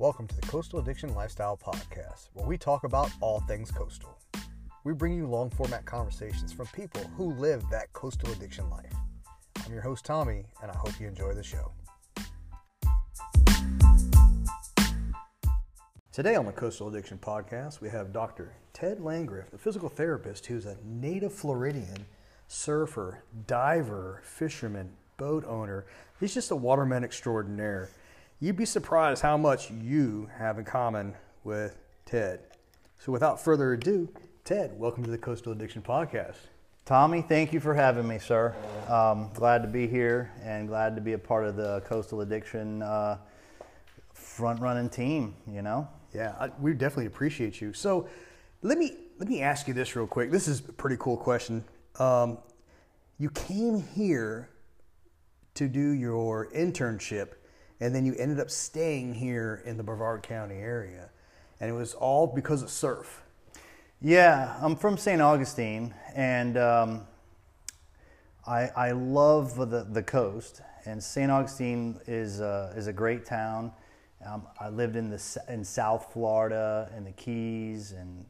Welcome to the Coastal Addiction Lifestyle Podcast, where we talk about all things coastal. We bring you long format conversations from people who live that coastal addiction life. I'm your host, Tommy, and I hope you enjoy the show. Today on the Coastal Addiction Podcast, we have Dr. Ted Landgraf, the physical therapist who's a native Floridian surfer, diver, fisherman, boat owner. He's just a waterman extraordinaire. You'd be surprised how much you have in common with Ted. So without further ado, Ted, welcome to the Coastal Addiction Podcast. Tommy, thank you for having me, sir. Um, glad to be here and glad to be a part of the Coastal Addiction uh, front running team, you know? Yeah, I, we definitely appreciate you. So let me let me ask you this real quick. This is a pretty cool question. Um, you came here to do your internship, and then you ended up staying here in the Brevard County area, and it was all because of surf. Yeah, I'm from St. Augustine, and um, I, I love the, the coast. And St. Augustine is, uh, is a great town. Um, I lived in, the, in South Florida and the Keys and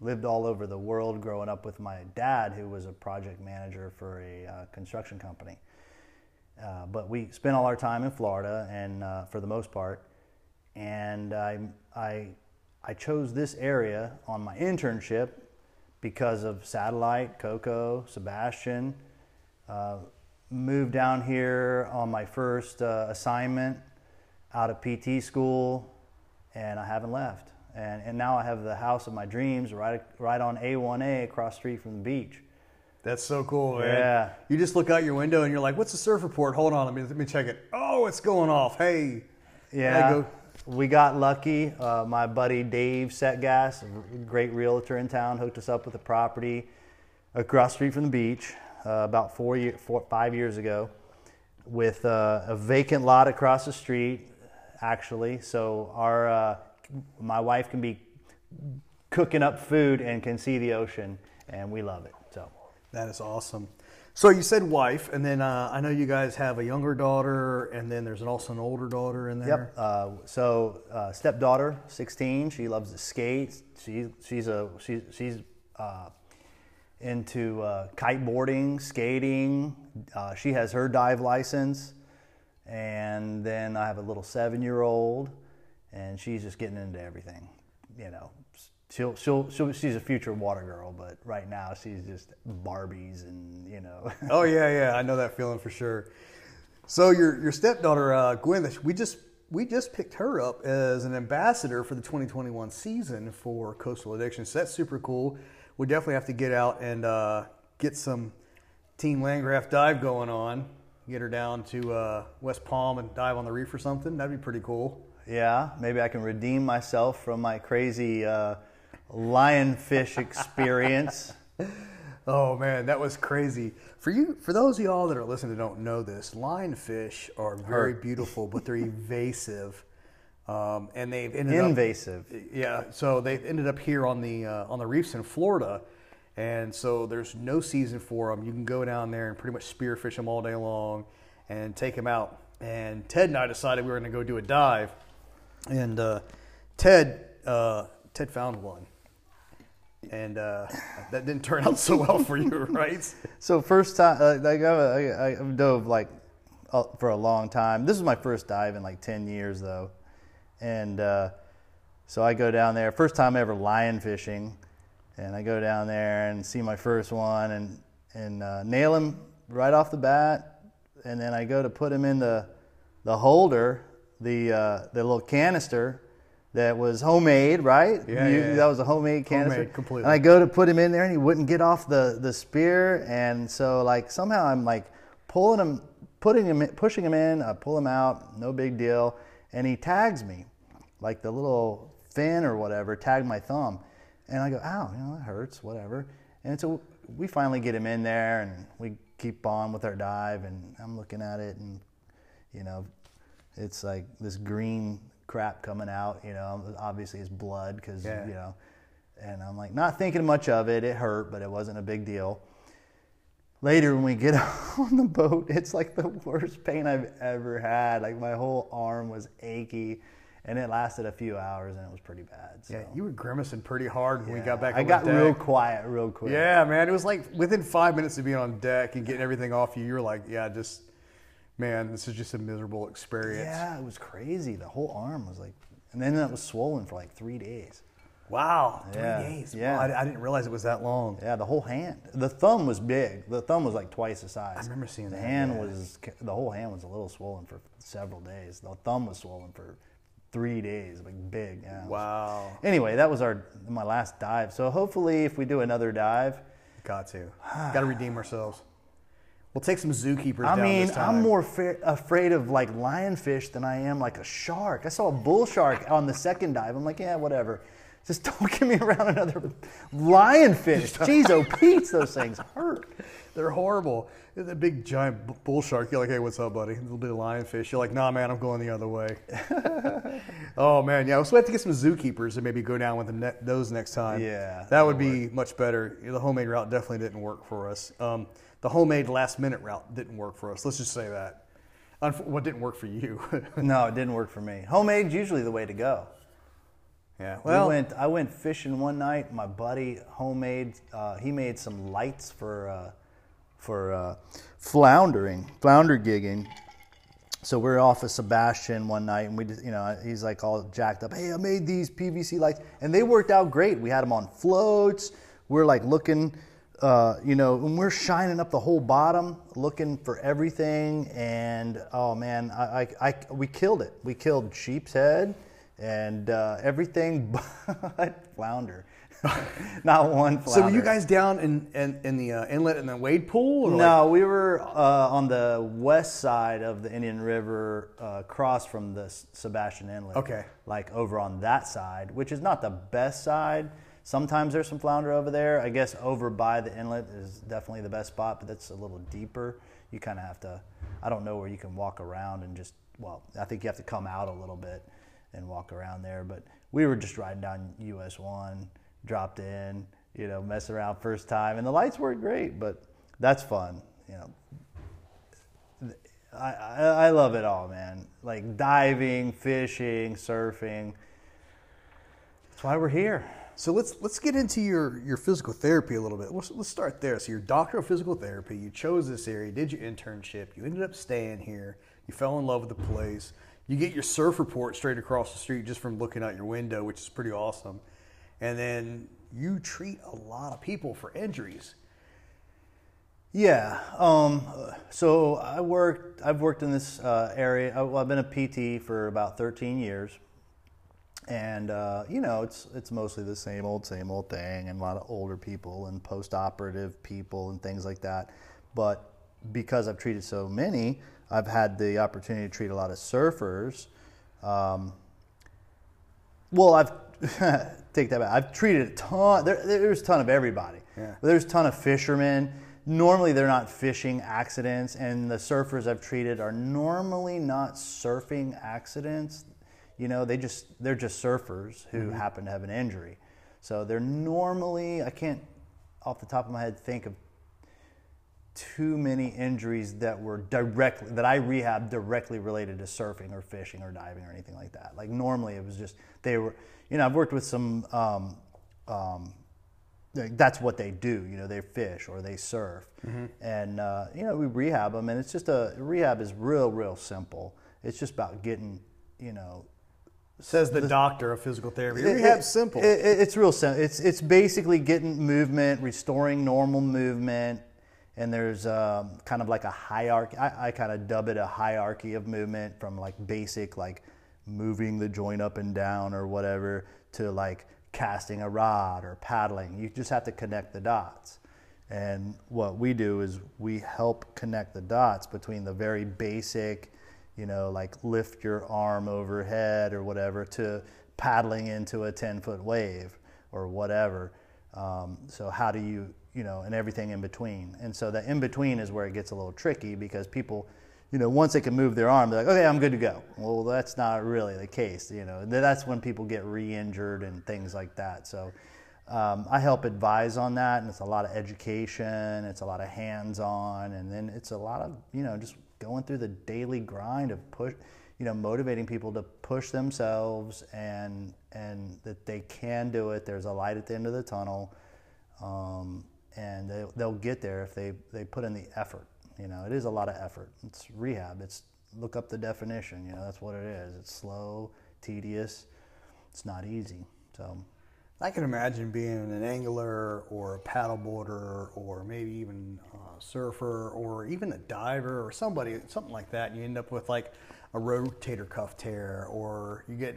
lived all over the world growing up with my dad, who was a project manager for a uh, construction company. Uh, but we spent all our time in Florida, and uh, for the most part, and I, I, I chose this area on my internship because of Satellite, Cocoa, Sebastian. Uh, moved down here on my first uh, assignment out of PT school, and I haven't left. And, and now I have the house of my dreams right, right on A1A across street from the beach. That's so cool, man. Yeah. You just look out your window and you're like, "What's the surf report? Hold on, let me let me check it. Oh, it's going off. Hey, Yeah, go. we got lucky. Uh, my buddy Dave Setgas, a great realtor in town, hooked us up with a property across the street from the beach uh, about four, year, four, five years ago, with uh, a vacant lot across the street. Actually, so our uh, my wife can be cooking up food and can see the ocean, and we love it. That is awesome. So you said wife, and then uh, I know you guys have a younger daughter, and then there's also an older daughter in there. Yep. Uh, so uh, stepdaughter, 16. She loves to skate. She, she's a she, she's uh, into uh, kiteboarding, skating. Uh, she has her dive license, and then I have a little seven-year-old, and she's just getting into everything. You know, she'll, she'll, she'll she's a future water girl, but right now she's just Barbies and you know. Oh yeah, yeah, I know that feeling for sure. So your your stepdaughter uh, Gwen, we just we just picked her up as an ambassador for the 2021 season for Coastal Addiction. So that's super cool. We definitely have to get out and uh, get some Team Landgraf dive going on. Get her down to uh, West Palm and dive on the reef or something. That'd be pretty cool. Yeah, maybe I can redeem myself from my crazy uh, lionfish experience. Oh man, that was crazy. For you, for those of y'all that are listening that don't know this, lionfish are very beautiful, but they're evasive, um, and they've ended up Invasive. yeah, so they've ended up here on the uh, on the reefs in Florida, and so there's no season for them. You can go down there and pretty much spearfish them all day long, and take them out. And Ted and I decided we were going to go do a dive, and uh, Ted uh, Ted found one, and uh, that didn't turn out so well for you, right? So first time, uh, like I, I, I've dove like uh, for a long time. This is my first dive in like ten years though, and uh, so I go down there. First time ever lion fishing, and I go down there and see my first one and and uh, nail him right off the bat. And then I go to put him in the the holder, the the little canister that was homemade, right? Yeah, You- yeah, yeah. That was a homemade canister. Homemade, completely. And I go to put him in there, and he wouldn't get off the the spear, and so like somehow I'm like pulling him, putting him, pushing him in. I pull him out, no big deal, and he tags me, like the little fin or whatever, tagged my thumb, and I go, ow, you know that hurts, whatever. And so we finally get him in there, and we keep on with our dive, and I'm looking at it, and you know, it's like this green crap coming out. You know, obviously it's blood because Yeah. you know, and I'm like not thinking much of it. It hurt, but it wasn't a big deal. Later, when we get on the boat, it's like the worst pain I've ever had. Like my whole arm was achy, and it lasted a few hours, and it was pretty bad. So. Yeah, you were grimacing pretty hard when we got back. I got real quiet real quick. Yeah, man. It was like within five minutes of being on deck and getting everything off you, you were like, yeah, just, man, this is just a miserable experience. Yeah, it was crazy. The whole arm was like, and then that was swollen for like three days. Wow. Three Yeah, days. yeah. Wow, I, I didn't realize it was that long. Yeah, the whole hand. The thumb was big. The thumb was like twice the size. I remember seeing the that, hand yeah. was the whole hand was a little swollen for several days. The thumb was swollen for three days, like big. Yeah. Wow. Anyway, that was our my last dive. So hopefully, if we do another dive, Got to. Got to redeem ourselves. We'll take some zookeepers I down mean, this time. I'm more fa- afraid of like lionfish than I am like a shark. I saw a bull shark on the second dive. I'm like, yeah, whatever. Just don't get me around another lionfish. Jeez, oh, Pete's, those things hurt. They're horrible. The big giant bull shark. You're like, hey, what's up, buddy? A little bit of lionfish. You're like, nah, man, I'm going the other way. oh man, yeah. So we have to get some zookeepers and maybe go down with ne- those next time. Yeah, that would be much better. The homemade route definitely didn't work for us. Um, the homemade last minute route didn't work for us. Let's just say that. Unf- what didn't work for you? No, it didn't work for me. Homemade's usually the way to go. yeah. Well, we went. I went fishing one night. My buddy homemade. Uh, he made some lights for uh, for uh, floundering, flounder gigging. So we're off of Sebastian one night, and we, just, you know, he's like all jacked up. Hey, I made these PVC lights, and they worked out great. We had them on floats. We're like looking, uh, you know, and we're shining up the whole bottom, looking for everything. And oh man, I, I, I we killed it. We killed sheepshead and uh, everything but flounder. Not one flounder. so were you guys down in in, in the uh, inlet in the wade pool? Or like- No, we were uh, on the west side of the Indian River, uh, across from the Sebastian Inlet. Okay. Like over on that side, which is not the best side. Sometimes there's some flounder over there. I guess over by the inlet is definitely the best spot, but that's a little deeper. You kind of have to. I don't know where you can walk around and just. Well, I think you have to come out a little bit and walk around there. But we were just riding down US one, dropped in, you know, mess around first time, and the lights worked great. But that's fun, you know. I, I, I love it all, man. Like diving, fishing, surfing. That's why we're here. So let's let's get into your, your physical therapy a little bit. Let's, let's start there. So you're doctor of physical therapy. You chose this area, did your internship. You ended up staying here. You fell in love with the place. You get your surf report straight across the street just from looking out your window, which is pretty awesome. And then you treat a lot of people for injuries. Yeah. Um, so I worked. I've worked in this uh, area. I, well, I've been a PT for about 13 years, and uh, you know, it's it's mostly the same old, same old thing, and a lot of older people and post-operative people and things like that. But because I've treated so many, I've had the opportunity to treat a lot of surfers. Um, well, I've take that back. I've treated a ton. There, there's a ton of everybody. Yeah. There's a ton of fishermen. Normally, they're not fishing accidents, and the surfers I've treated are normally not surfing accidents. You know, they just they're just surfers who happen to have an injury. So they're normally I can't off the top of my head think of too many injuries that were directly that I rehab directly related to surfing or fishing or diving or anything like that. Like normally it was just they were you know I've worked with some um, um, that's what they do you know they fish or they surf and uh, you know we rehab them and it's just a rehab is real real simple. It's just about getting you know Says the doctor of physical therapy. it- simple. it- it- it's real simple. It's it's basically getting movement, restoring normal movement, and there's um, kind of like a hierarchy. I, I kind of dub it a hierarchy of movement from like basic like moving the joint up and down or whatever to like casting a rod or paddling. You just have to connect the dots. And what we do is we help connect the dots between the very basic, you know, like lift your arm overhead or whatever, to paddling into a 10 foot wave or whatever. Um, so, how do you, you know, and everything in between. And so, the in between is where it gets a little tricky because people, you know, once they can move their arm, they're like, okay, I'm good to go. Well, that's not really the case, you know. That's when people get re injured and things like that. So, um, I help advise on that, and it's a lot of education, it's a lot of hands on, and then it's a lot of, you know, just going through the daily grind of push. you know, motivating people to push themselves and and that they can do it. There's a light at the end of the tunnel, um, and they, they'll get there if they they put in the effort. You know, it is a lot of effort. It's rehab. It's look up the definition. You know, that's what it is. It's slow, tedious. It's not easy. So. I can imagine being an angler or a paddleboarder or maybe even a surfer or even a diver or somebody, something like that. And you end up with like a rotator cuff tear or you get,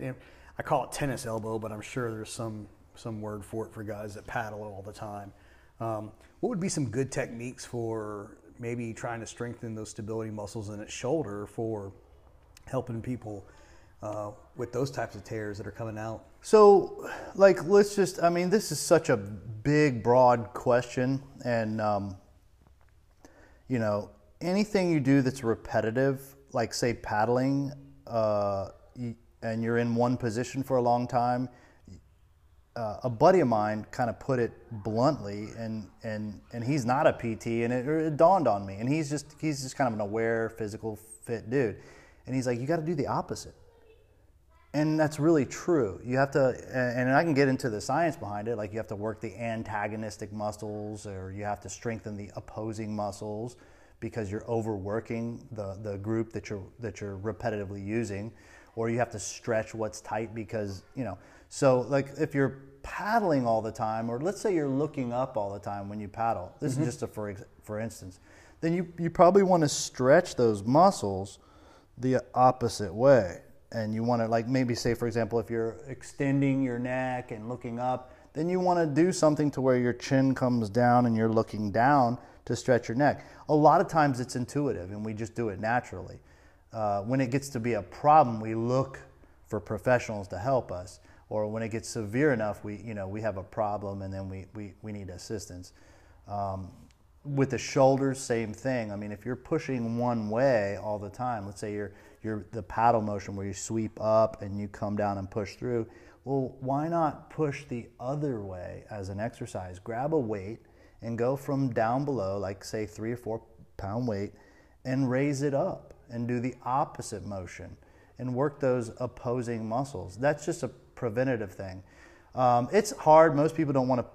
I call it tennis elbow, but I'm sure there's some, some word for it for guys that paddle all the time. Um, what would be some good techniques for maybe trying to strengthen those stability muscles in its shoulder for helping people uh, with those types of tears that are coming out? So, like, let's just, I mean, this is such a big, broad question. And, um, you know, anything you do that's repetitive, like, say, paddling, uh, and you're in one position for a long time, uh, a buddy of mine kind of put it bluntly, and, and, and he's not a PT, and it, it dawned on me. And he's just, he's just kind of an aware, physical, fit dude. And he's like, you got to do the opposite and that's really true. You have to, and I can get into the science behind it. Like you have to work the antagonistic muscles, or you have to strengthen the opposing muscles because you're overworking the, the group that you're that you're repetitively using, or you have to stretch what's tight because you know. So like if you're paddling all the time, or let's say you're looking up all the time when you paddle. This mm-hmm. is just a for for instance. Then you you probably want to stretch those muscles the opposite way and you want to like maybe say for example if you're extending your neck and looking up then you want to do something to where your chin comes down and you're looking down to stretch your neck. A lot of times it's intuitive and we just do it naturally. Uh, when it gets to be a problem we look for professionals to help us or when it gets severe enough we you know we have a problem and then we, we, we need assistance. Um, with the shoulders same thing. I mean if you're pushing one way all the time let's say you're your the paddle motion where you sweep up and you come down and push through. Well, why not push the other way as an exercise? Grab a weight and go from down below, like say three or four pound weight, and raise it up and do the opposite motion and work those opposing muscles. That's just a preventative thing. Um, it's hard. Most people don't want to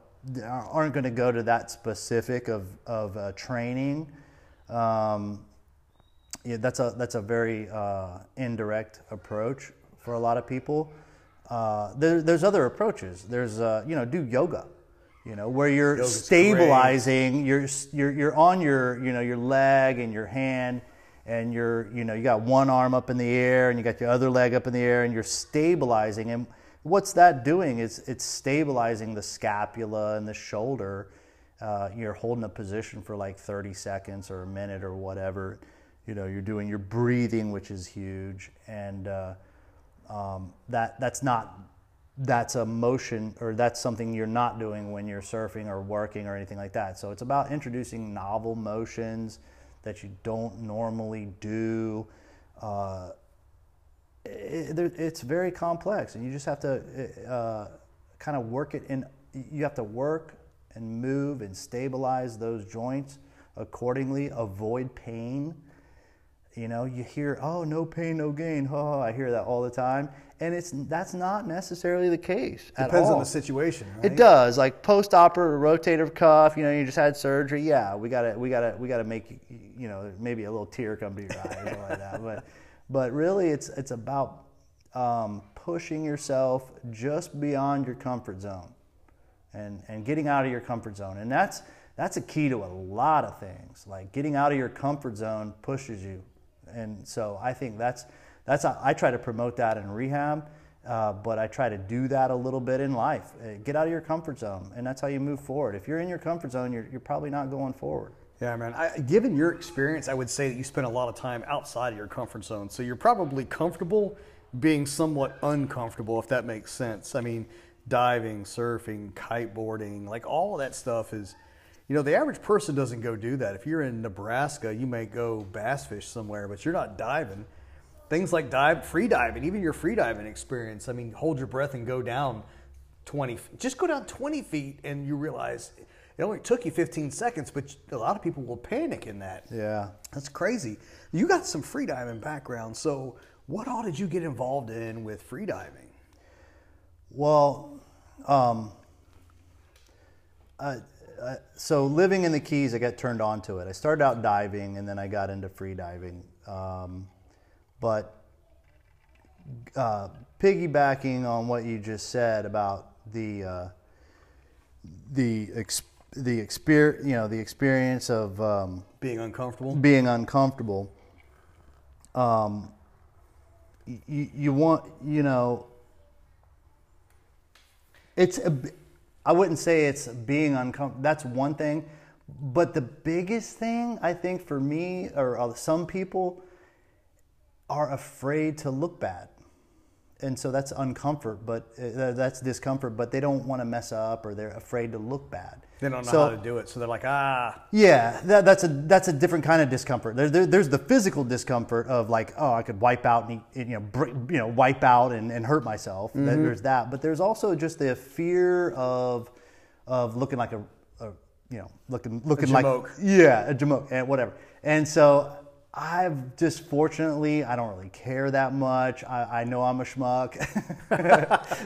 aren't going to go to that specific of of uh, training. Um, yeah, that's a that's a very uh, indirect approach for a lot of people. Uh, there, there's other approaches. There's uh, you know do yoga, you know where you're Yoga's stabilizing. You're you're you're on your you know your leg and your hand, and you're you know you got one arm up in the air and you got your other leg up in the air and you're stabilizing. And what's that doing? Is it's stabilizing the scapula and the shoulder. Uh, you're holding a position for like 30 seconds or a minute or whatever you know you're doing your breathing which is huge. And uh, um, that that's not that's a motion or that's something you're not doing when you're surfing or working or anything like that. So it's about introducing novel motions that you don't normally do. Uh, it, it's very complex and you just have to uh, kind of work it in you have to work and move and stabilize those joints accordingly. Avoid pain you know, you hear, "Oh, no pain, no gain." Oh, I hear that all the time, and it's that's not necessarily the case. Depends on the situation. Right? It does. Like post-operative rotator cuff. You know, you just had surgery. Yeah, we gotta, we gotta, we gotta make, you know, maybe a little tear come to your eye or like that. But, but really, it's it's about um, pushing yourself just beyond your comfort zone, and and getting out of your comfort zone, and that's that's a key to a lot of things. Like getting out of your comfort zone pushes you and so I think that's that's I try to promote that in rehab, uh, but I try to do that a little bit in life. Uh, get out of your comfort zone, and that's how you move forward. If you're in your comfort zone, you're, you're probably not going forward. Yeah, man. I, given your experience, I would say that you spend a lot of time outside of your comfort zone, so you're probably comfortable being somewhat uncomfortable, if that makes sense. I mean, diving, surfing, kiteboarding, like all that stuff is you know, the average person doesn't go do that. If you're in Nebraska, you may go bass fish somewhere, but you're not diving. Things like dive, free diving, even your free diving experience. I mean, hold your breath and go down 20, just go down 20 feet and you realize it only took you 15 seconds, but a lot of people will panic in that. Yeah. That's crazy. You got some free diving background. So, What all did you get involved in with free diving? Well, um, uh, uh, so living in the Keys, I got turned on to it. I started out diving, and then I got into free diving. Um, but uh, piggybacking on what you just said about the uh, the ex- the experience, you know, the experience of um, Being uncomfortable? being uncomfortable. Um, you, you want, you know, it's, a, I wouldn't say it's being uncomfortable. That's one thing. But the biggest thing, I think, for me or some people are afraid to look bad. And so that's uncomfort, but uh, that's discomfort, but they don't want to mess up or they're afraid to look bad. They don't know So- how to do it, so they're like, ah, yeah, that, that's a that's a different kind of discomfort. There, there, there's the physical discomfort of like, oh, I could wipe out and you know, br- you know, wipe out and, and hurt myself. Mm-hmm. There's that, but there's also just the fear of of looking like a, a you know, looking looking like yeah, a jamoke and whatever. And so I've just fortunately, I don't really care that much. I, I know I'm a schmuck,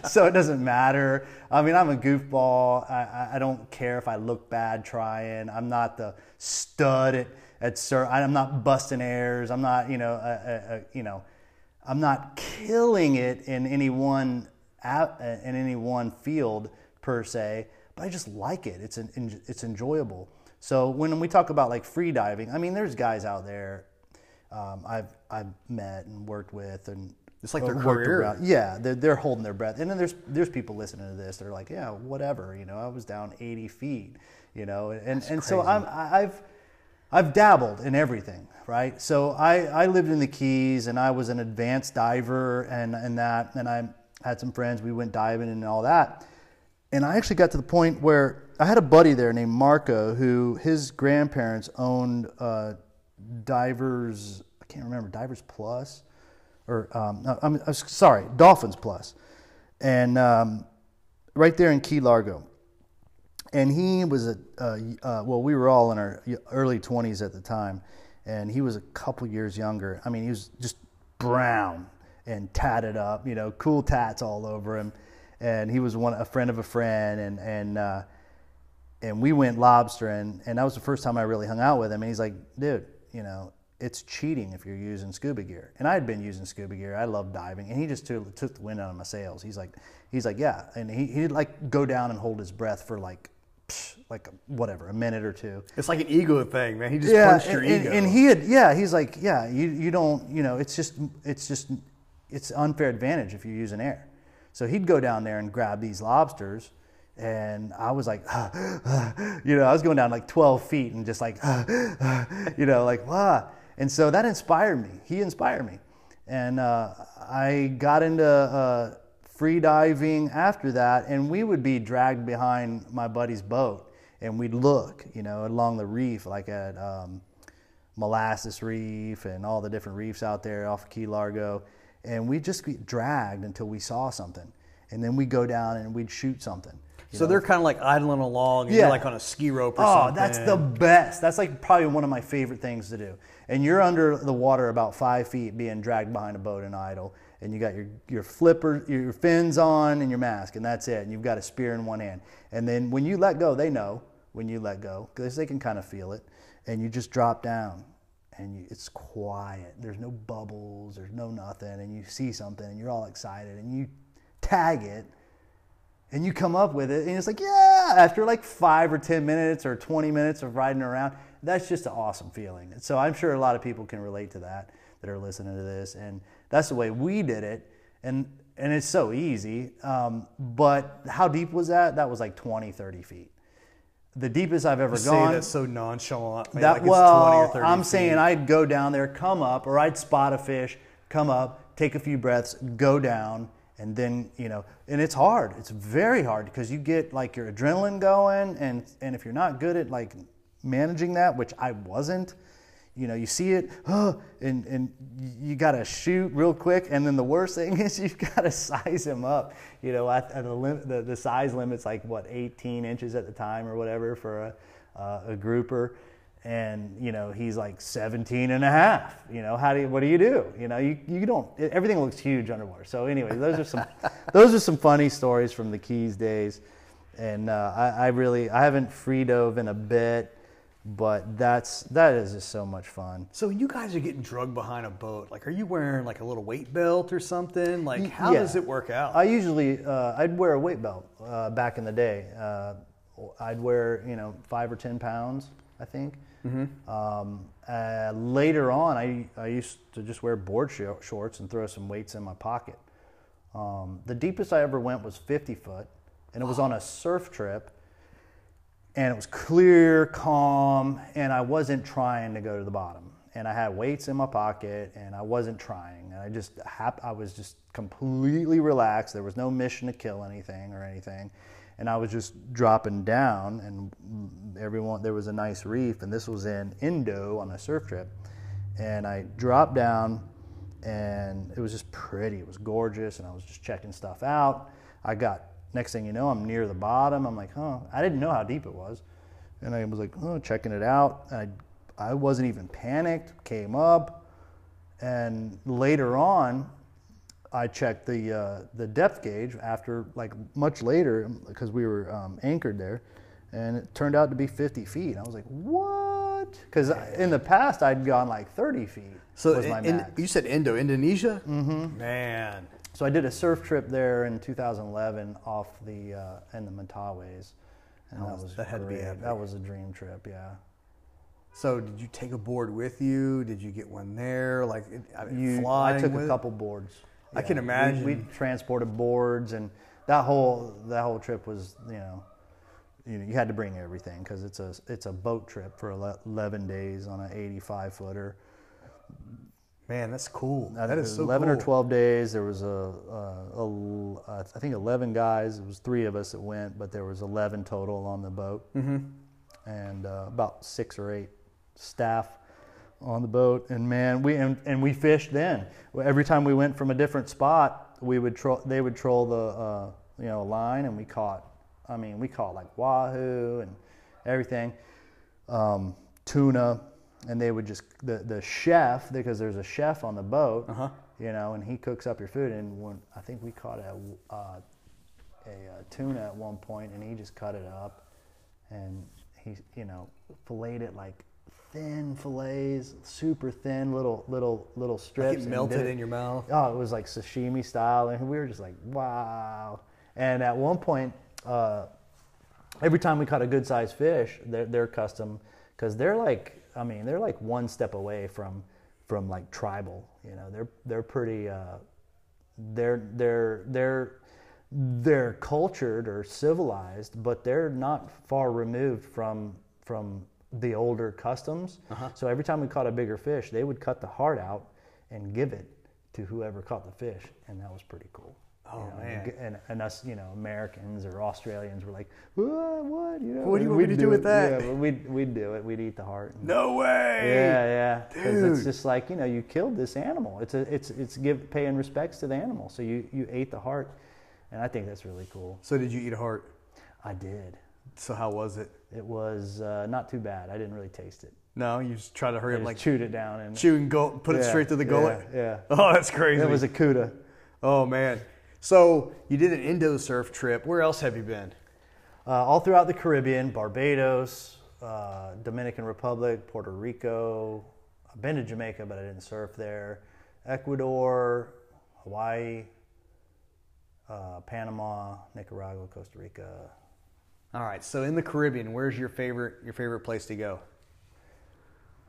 so it doesn't matter. I mean, I'm a goofball. I, I- don't care if I look bad trying. I'm not the stud at, at sir. I'm not busting airs. I'm not, you know, a, a, a, you know, I'm not killing it in any one a- uh, in any one field per se, but I just like it. It's an, it's enjoyable. So when we talk about like free diving, I mean, there's guys out there um, I've I've met and worked with and It's like their career. around. Yeah, they're, they're holding their breath, and then there's there's people listening to this. They're like, yeah, whatever. You know, I was down 80 feet. You know, and and so. I'm I've I've dabbled in everything, right? So I, I lived in the Keys and I was an advanced diver and, and that, and I had some friends, we went diving and all that. And I actually got to the point where I had a buddy there named Marco who his grandparents owned uh, Divers, I can't remember, Divers Plus, or um, I'm, I'm sorry, Dolphins And um, right there in Key Largo. And he was a uh, uh, well we were all in our early 20s at the time. And he was a couple years younger. I mean he was just brown and tatted up you know cool tats all over him. And he was one a friend of a friend. And and uh, and we went lobstering. And that was the first time i really hung out with him. And he's like dude you know it's cheating if you're using scuba gear and i had been using scuba gear i love diving and he just took, took the wind out of my sails he's like he's like yeah and he, he'd like go down and hold his breath for like psh, like a, whatever a minute or two it's like an ego thing, man. He just yeah, punched your and, ego. and, and he had, yeah, he's like, yeah, you, you don't, you know, it's just, it's just, it's unfair advantage if you're using air. So he'd go down there and grab these lobsters, and I was like, you know, I was going down like 12 feet and just like, you know, like, wow. And so that inspired me. He inspired me. And uh, I got into uh, free diving after that, and we would be dragged behind my buddy's boat, and we'd look, you know, along the reef, like at um, Molasses Reef and all the different reefs out there off of Key Largo, and we'd just get dragged until we saw something, and then we'd go down and we'd shoot something. So know. they're kind of like idling along, and Yeah. you're like on a ski rope or Oh, something. that's the best. That's like probably one of my favorite things to do. And you're under the water about five feet, being dragged behind a boat and idle, and you got your your flipper, your fins on, and your mask, and that's it. And you've got a spear in one hand. And then when you let go, they know when you let go because they can kind of feel it, and you just drop down. And you, it's quiet. There's no bubbles. There's no nothing. And you see something, and you're all excited, and you tag it, and you come up with it and it's like yeah after like five or ten minutes or 20 minutes of riding around that's just an awesome feeling so i'm sure a lot of people can relate to that that are listening to this and that's the way we did it and and it's so easy um, but how deep was that that was like 20 30 feet the deepest i've ever Say gone that so nonchalant. man, that like well, 20 or 30 I'm feet. saying I'd go down there, come up, or I'd spot a fish, come up, take a few breaths, go down, and then you know, and it's hard. It's very hard because you get like your adrenaline going, and and if you're not good at like managing that, which I wasn't, you know, you see it, oh, and and you got to shoot real quick, and then the worst thing is you've got to size him up. You know, at, at the, lim- the the size limit's like what 18 inches at the time or whatever for a uh, a grouper, and you know he's like 17 and a half you know how do you what do you do you know you, you don't everything looks huge underwater so anyway those are some those are some funny stories from the keys days and uh, I, I really i haven't free dove in a bit but that's that is just so much fun So you guys are getting drugged behind a boat. Like, are you wearing like a little weight belt or something? Like, how yeah. does it work out? I usually uh, I'd wear a weight belt uh, back in the day. Uh, I'd wear you know five or ten pounds, I think. Um, uh, later on, I I used to just wear board shor- shorts and throw some weights in my pocket. Um, the deepest I ever went was 50 foot, and it was on a surf trip. And it was clear, calm, and I wasn't trying to go to the bottom. And I had weights in my pocket, and I wasn't trying. And I just, hap- I was just completely relaxed. There was no mission to kill anything or anything. And I was just dropping down, and everyone, there was a nice reef, and this was in Indo on a surf trip. And I dropped down, and it was just pretty. It was gorgeous, and I was just checking stuff out. I got next thing you know, I'm near the bottom. I'm like, huh. I didn't know how deep it was, and I was like, oh, checking it out. I, I wasn't even panicked. Came up, and later on, I checked the uh, the depth gauge after like much later because we were um, anchored there, and it turned out to be 50 feet. I was like, what? Because in the past I'd gone like 30 feet. so was my in- max. you said Indo, Indonesia? Mm-hmm. Man. So I did a surf trip there in 2011 off the uh, in the Mentawais, and that was- was that had to be epic. That was a dream trip. Yeah. So did you take a board with you? Did you get one there? Like, I mean, You, flying I took with a it? couple I can imagine. We, transported boards, and that whole that whole trip was you know, you know you had to bring everything because it's a it's a boat trip for 11 days on an 85 footer. Man, that's cool. That think is so 11 cool. or 12 days. There was a, a, a, a, I think 11 guys. It was three of us that went, but there was 11 total on the boat, mm-hmm. and uh, about six or eight staff on the boat. And man, we and, and we fished then. Every time we went from a different spot, we would tro- they would troll the uh, you know line, and we caught. I mean, we caught like wahoo and everything, um, tuna, and they would just the the chef because there's a chef on the boat, Uh-huh. you know, and he cooks up your food. And when I think we caught a uh, a uh, tuna at one point, and he just cut it up, and he you know filleted it like thin fillets, super thin little little little Like strips. it melted in your mouth. Oh, it was like sashimi style, and we were just like, wow. And at one point, uh, every time we caught a good sized fish, they're, they're custom because they're like, I mean, they're like one step away from from like tribal. You know, they're they're pretty. Uh, they're they're they're they're cultured or civilized, but they're not far removed from from the older customs. Uh-huh. So every time we caught a bigger fish, they would cut the heart out and give it to whoever caught the fish, and that was pretty cool. Oh, You know, man. and, and, us, you know, Americans or Australians were like, what? What? You know, What do you want me to do with it. that? Yeah, we'd we'd do it. We'd eat the heart. and- No way. yeah, yeah. Because it's just like you know, you killed this animal. It's a, it's it's give paying respects to the animal. So you you ate the heart, and I think that's really cool. So did you eat a heart? I did. So how was it? It was uh, not too bad. I didn't really taste it. No, you just try to hurry I up, like chewed it down and chew and go, put it straight to the gullet. Yeah, yeah. Oh, that's crazy. It was a cuda. oh man. So you did an Indo surf trip. Where else have you been? Uh, all throughout the Caribbean, Barbados, uh, Dominican Republic, Puerto Rico. I've been to Jamaica, but I didn't surf there. Ecuador, Hawaii, uh, Panama, Nicaragua, Costa Rica. All right. So in the Caribbean, where's your favorite your favorite place to go?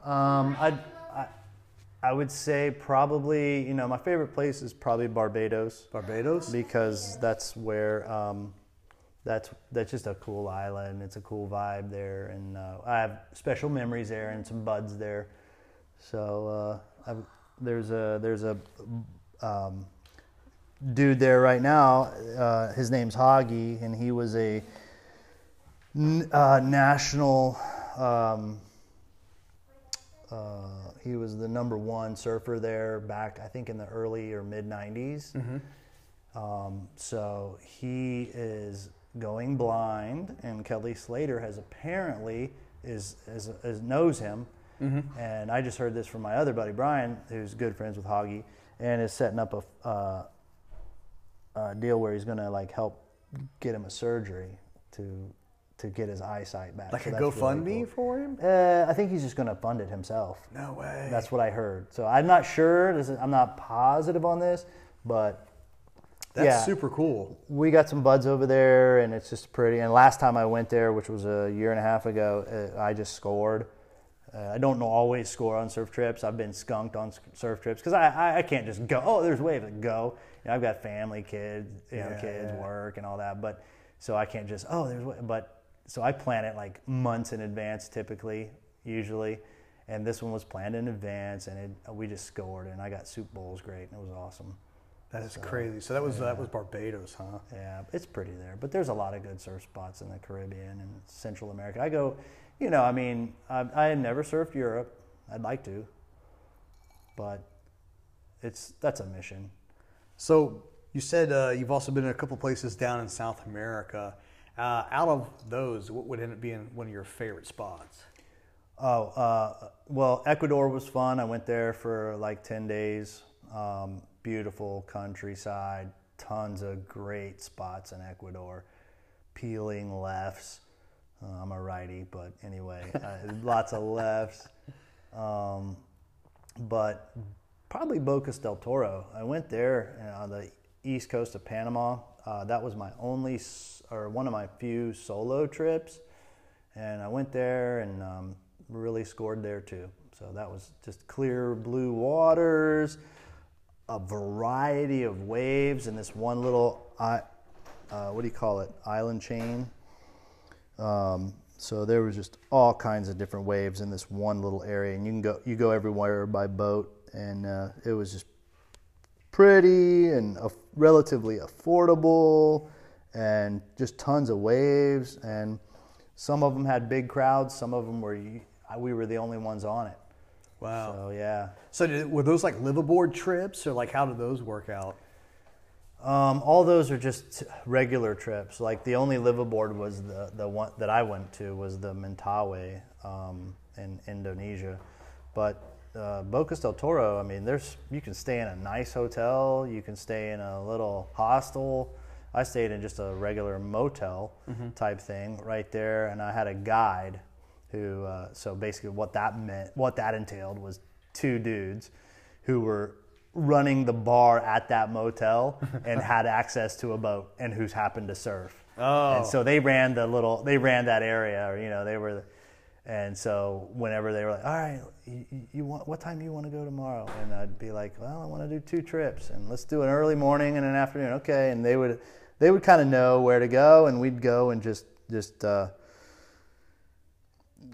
Um, I, I, I would say probably, you know, my favorite place is probably Barbados. Barbados. because that's where um, that's that's just a cool island. It's a cool vibe there, and uh, I have special memories there and some buds there. So uh, I've, there's a there's a um, dude there right now. Uh, his name's Hoggy, and he was a uh, national. Um, uh, he was the number one surfer there back, I think, in the early or mid 90s. Um, so he is going blind, and Kelly Slater has apparently is, is, is knows him, and I just heard this from my other buddy Brian, who's good friends with Hoggy, and is setting up a, uh, a deal where he's going to like help get him a surgery to to get his eyesight back. Like So a that's really GoFundMe cool. for him? Uh, I think he's just going to fund it himself. No way. That's what I heard. So I'm not sure. This is, I'm not positive on this, but That's yeah. super cool. we got some buds over there, and it's just pretty. And last time I went there, which was a year and a half ago, uh, I just scored. Uh, I don't know always score on surf trips. I've been skunked on surf trips because I, I I can't just go. Oh, there's waves. Go. You know, I've got family, kids, you know, Yeah, kids, yeah. work, and all that. But so I can't just oh there's but so I plan it like months in advance, typically, usually. And this one was planned in advance, and it, we just scored, and I got soup bowls great, and it was awesome. That is crazy. So that was that was Barbados, huh? Yeah, it's pretty there, but there's a lot of good surf spots in the Caribbean and Central America. I go, you know, I mean, I, I had never surfed Europe. I'd like to, but it's that's a mission. So you said uh, you've also been in a couple places down in South America. Uh, out of those, what would end up being one of your favorite spots? Oh, uh, well, Ecuador was fun. I went there for like 10 days. Um, beautiful countryside, tons of great spots in Ecuador. Peeling lefts. Uh, I'm a righty, but anyway, uh, lots of lefts. Um, but probably Bocas del Toro. I went there uh, on the east coast of Panama. Uh, that was my only, or one of my few solo trips and I went there and um, really scored there too. So that was just clear blue waters, a variety of waves and this one little, uh, what do you call it, island chain. Um, so there was just all kinds of different waves in this one little area, and you can go you go everywhere by boat, and uh, it was just pretty and relatively affordable and just tons of waves. And some of them had big crowds. Some of them were we were the only ones on it. Wow. so yeah. So did, were those like liveaboard trips, or like how did those work out? um, all those are just regular trips. Like the only liveaboard was the, the one that i went to was the mentawai um, in indonesia. But uh, Bocas del Toro, I mean, there's you can stay in a nice hotel, you can stay in a little hostel. I stayed in just a regular motel type thing right there, and I had a guide who. Uh, so basically, what that meant, what that entailed, was two dudes who were running the bar at that motel and had access to a boat and who's happened to surf. Oh. And so they ran the little, they ran that area, or you know, they were. And so whenever they were like, "All right, you, you- want what time do you want to go tomorrow?" and I'd be like, "Well, I want to do two trips, and let's do an early morning and an afternoon." Okay, and they would they would kind of know where to go, and we'd go and just just uh,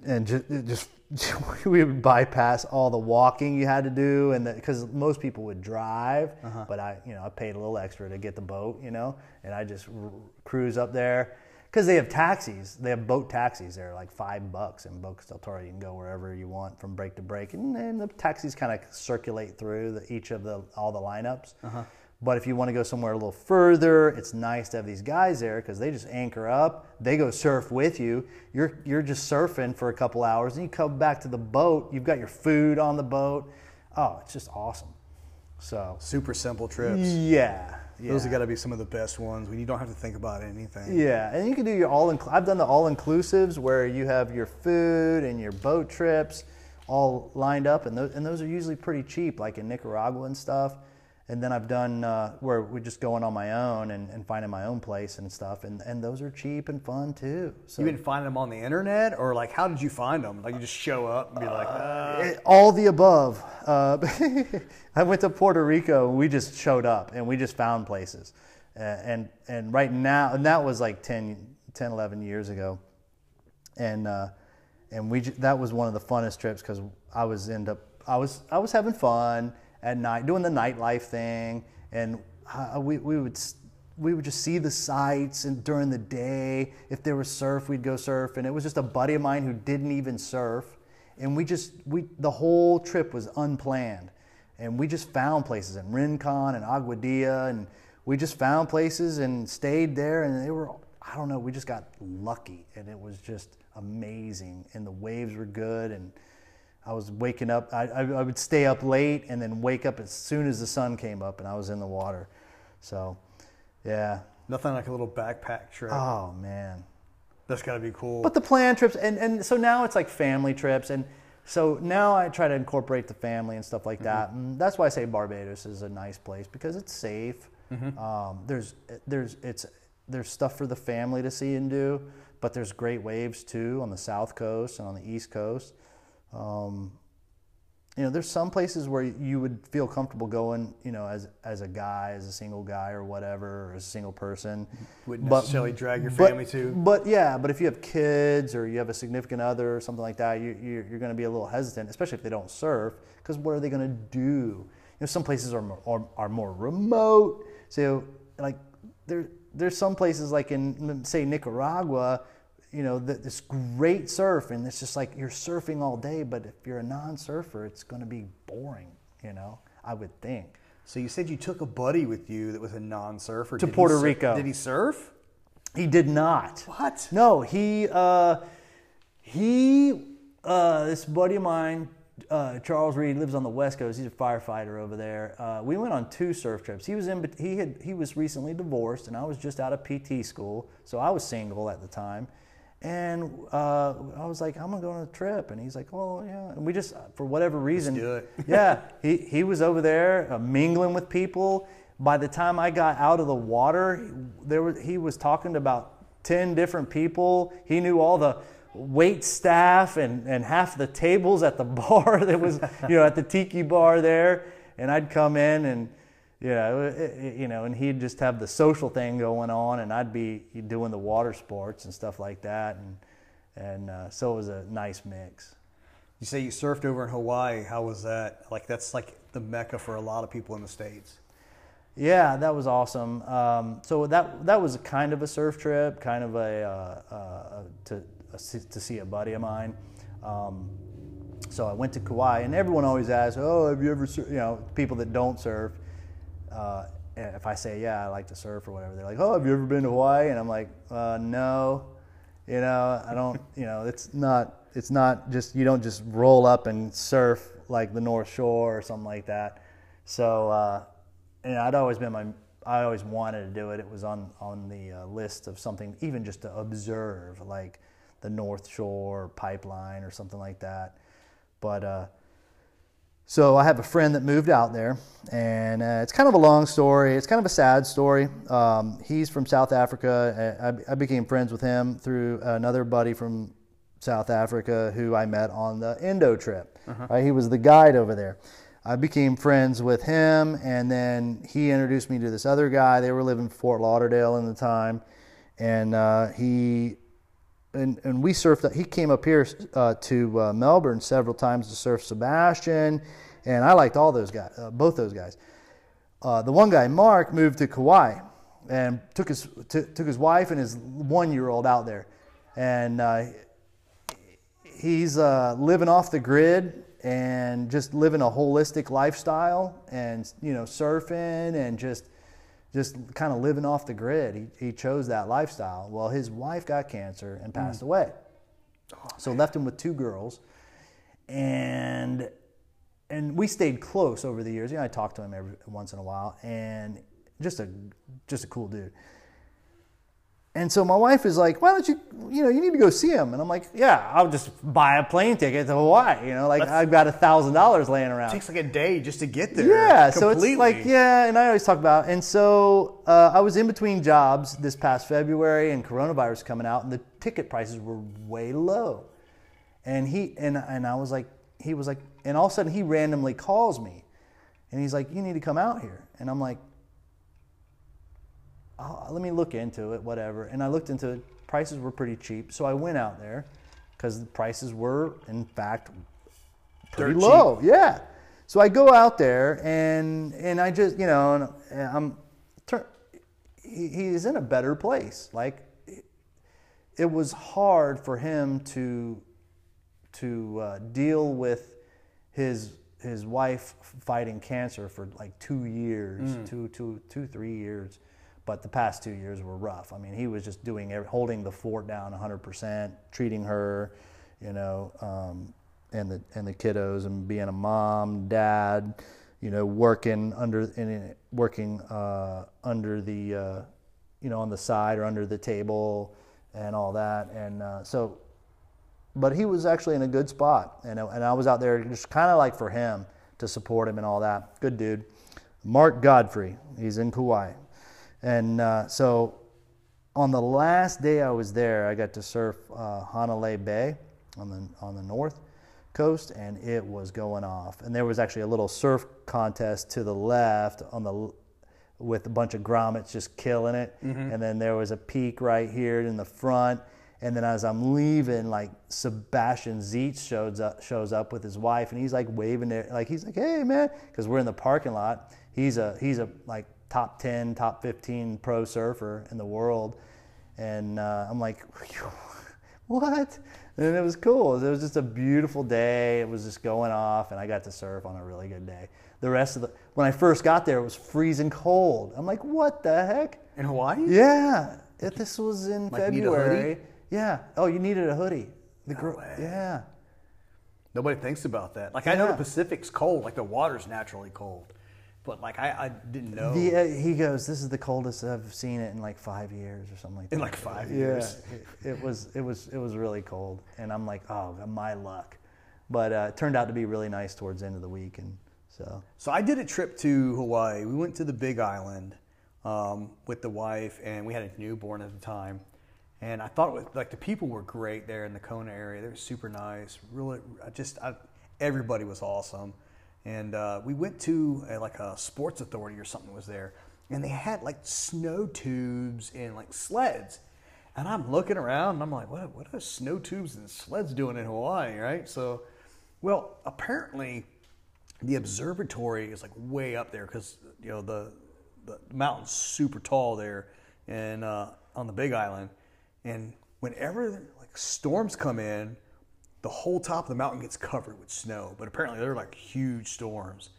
and just just we would bypass all the walking you had to do, and because most people would drive, but I you know I paid a little extra to get the boat, you know, and I just r- cruise up there because they have taxis. They have boat taxis. They're like five bucks in Bocas del Toro. You can go wherever you want from break to break, and, and the taxis kind of circulate through the, each of the all the lineups. Uh-huh. But if you want to go somewhere a little further, it's nice to have these guys there because they just anchor up. They go surf with you. You're you're just surfing for a couple hours, and you come back to the boat. You've got your food on the boat. Oh, it's just awesome. So Super simple trips. yeah, yeah. Those have got to be some of the best ones when you don't have to think about anything. Yeah, and you can do your all. Inc- I've done the all inclusives where you have your food and your boat trips all lined up, and those and those are usually pretty cheap, like in Nicaragua and stuff. And then I've done uh, where we're just going on my own and, and finding my own place and stuff, and, and those are cheap and fun too. So You been finding them on the internet, or like how did you find them? Like you just show up and be like, uh, Eh, all the above. Uh, I went to Puerto Rico. and We just showed up and we just found places. Uh, and and right now, and that was like 10, 10 11 years ago. And uh, and we that was one of the funnest trips because I was end up I was I was having fun at night doing the nightlife thing, and uh, we we would. We would just see the sights, and during the day, if there was surf, we'd go surf. And it was just a buddy of mine who didn't even surf, and we just we the whole trip was unplanned. And we just found places in rincon and aguadilla. And we just found places and stayed there. And they were i don't know we just got lucky. And it was just amazing, and the waves were good, and I was waking up. I, I, I would stay up late and then wake up as soon as the sun came up, and I was in the water. So, yeah. Nothing like a little backpack trip. Oh man. That's got to be cool. But the plan trips, and, and so now it's like family trips, and so now I try to incorporate the family and stuff like that. And that's why I say Barbados is a nice place because it's safe. Um, there's there's it's there's stuff for the family to see and do, but there's great waves too on the south coast and on the east coast. Um, you know, there's some places where you would feel comfortable going, you know, as as a guy, as a single guy or whatever, or as a single person. Wouldn't But- necessarily drag your but- family to. But yeah, but if you have kids or you have a significant other or something like that, you, you, you're going to be a little hesitant, especially if they don't surf, because what are they going to do? You know, some places are more, are, are more remote. So like there there's some places like in say Nicaragua, you know, that this great surf and it's just like you're surfing all day, but if you're a non-surfer, it's going to be boring. You know, I would think. So you said you took a buddy with you that was a non-surfer To Did Puerto sur- Rico. Did he surf? He did not. What? No, he uh, he uh, this buddy of mine, uh, Charles Reed, lives on the West Coast. He's a firefighter over there. Uh, we went on two surf trips. He was in. He had. He was recently divorced, and I was just out of PT school, so I was single at the time. And uh, I was like, I'm gonna go on a trip, and he's like, Oh yeah. And we just, for whatever reason, do it. yeah, he, he was over there uh, mingling with people. By the time I got out of the water, there was, he was talking to about 10 different people. He knew all the wait staff and, and half the tables at the bar that was, you know, at the tiki bar there. And I'd come in and, you know, it- it- you know, and he'd just have the social thing going on, and I'd be doing the water sports and stuff like that. And, and uh, so it was a nice mix. You say you surfed over in Hawaii. How was that? Like that's like the mecca for a lot of people in the states. Yeah, that was awesome. Um, so that that was a kind of a surf trip, kind of a uh, uh, to to see a buddy of mine. Um, so I went to Kauai, and everyone always asks, "Oh, have you ever?" Sur-? You know, people that don't surf. Uh, if I say, "Yeah, I like to surf" or whatever, they're like, "Oh, have you ever been to Hawaii?" And I'm like, uh, "No." You know, I don't. You know, it's not. It's not just you don't just roll up and surf like the North Shore or something like that. So, uh, and I'd always been my. I always wanted to do it. It was on on the uh, list of something, even just to observe, like the North Shore pipeline or something like that. But uh, so I have a friend that moved out there, and uh, it's kind of a long story. It's kind of a sad story. Um, he's from South Africa. I, I became friends with him through another buddy from South Africa who I met on the Indo trip. Right, he was the guide over there. I became friends with him, and then he introduced me to this other guy. They were living in Fort Lauderdale in the time, and uh, he and, and we surfed. He came up here uh, to uh, Melbourne several times to surf Sebastian, and I liked all those guys, uh, both those guys. Uh, the one guy, Mark, moved to Kauai and took his t- took his wife and his one year old out there, and uh, he's uh, living off the grid and just living a holistic lifestyle, and you know, surfing and just just kind of living off the grid. He, he chose that lifestyle. Well, his wife got cancer and hmm. passed away. so left him with two girls. And and we stayed close over the years. You know, I talked to him every once in a while and just a just a cool dude. And so my wife is like, "Why don't you, you know, you need to go see him?" And I'm like, "Yeah, I'll just buy a plane ticket to Hawaii. You know, like I've got a thousand dollars laying around." It takes like a day just to get there. Yeah, so it's like yeah, and I always talk about. And so uh, I was in between jobs this past February, and coronavirus coming out, and the ticket prices were way low. And he and and I was like, he was like, and all of a sudden he randomly calls me, and he's like, you need to come out here, and I'm like, oh, let me look into it, whatever. And I looked into it. Prices were pretty cheap, so I went out there because the prices were, in fact, pretty Dirt low. Yeah. So I go out there and and I just you know and I'm turn, he, he's in a better place. Like it, it was hard for him to to uh, deal with his his wife fighting cancer for like two years, two two two three years. But the past two years were rough. I mean, he was just doing holding the fort down 100%, treating her, you know, um, and the and the kiddos, and being a mom, dad, you know, working under in, working uh, under the, uh, you know, on the side or under the table, and all that, and uh, so. But he was actually in a good spot, and and I was out there just kind of like for him to support him and all that. Good dude. Mark Godfrey, he's in Kauai. And uh, so on the last day I was there, I got to surf uh, Hanalei Bay on the, on the north coast, and it was going off. And there was actually a little surf contest to the left on the with a bunch of grommets just killing it. Mm-hmm. And then there was a peak right here in the front. And then as I'm leaving, like Sebastian Zietz shows up, shows up with his wife, and he's like waving it, like he's like, "Hey, man," because we're in the parking lot. He's a he's a like top ten, top fifteen pro surfer in the world, and uh, I'm like, "What?" And it was cool. It was just a beautiful day. It was just going off, and I got to surf on a really good day. The rest of the when I first got there, it was freezing cold. I'm like, "What the heck?" In Hawaii? Yeah, if this was in Like, February. Yeah. Oh, you needed a hoodie. The No way. Yeah. Nobody thinks about that. Like I know the Pacific's cold, like the water's naturally cold, but like I, I didn't know The, uh, he goes, "This is the coldest I've seen it in like five years or something like that." in like five yeah, years. it, it was it was it was really cold, and I'm like, "Oh, my luck," but uh, it turned out to be really nice towards the end of the week, and so So I did a trip to Hawaii. We went to the Big Island um, with the wife, and we had a newborn at the time. And I thought it was, like the people were great there in the Kona area. They were super nice. Really, I just I, everybody was awesome. And uh, we went to a, like a sports authority or something was there, and they had like snow tubes and like sleds. And I'm looking around, and I'm like, what what are snow tubes and sleds doing in Hawaii, right? So, well, apparently the observatory is like way up there because you know the the mountain's super tall there and uh, on the Big Island, and whenever like storms come in, the whole top of the mountain gets covered with snow. But apparently they're like huge storms,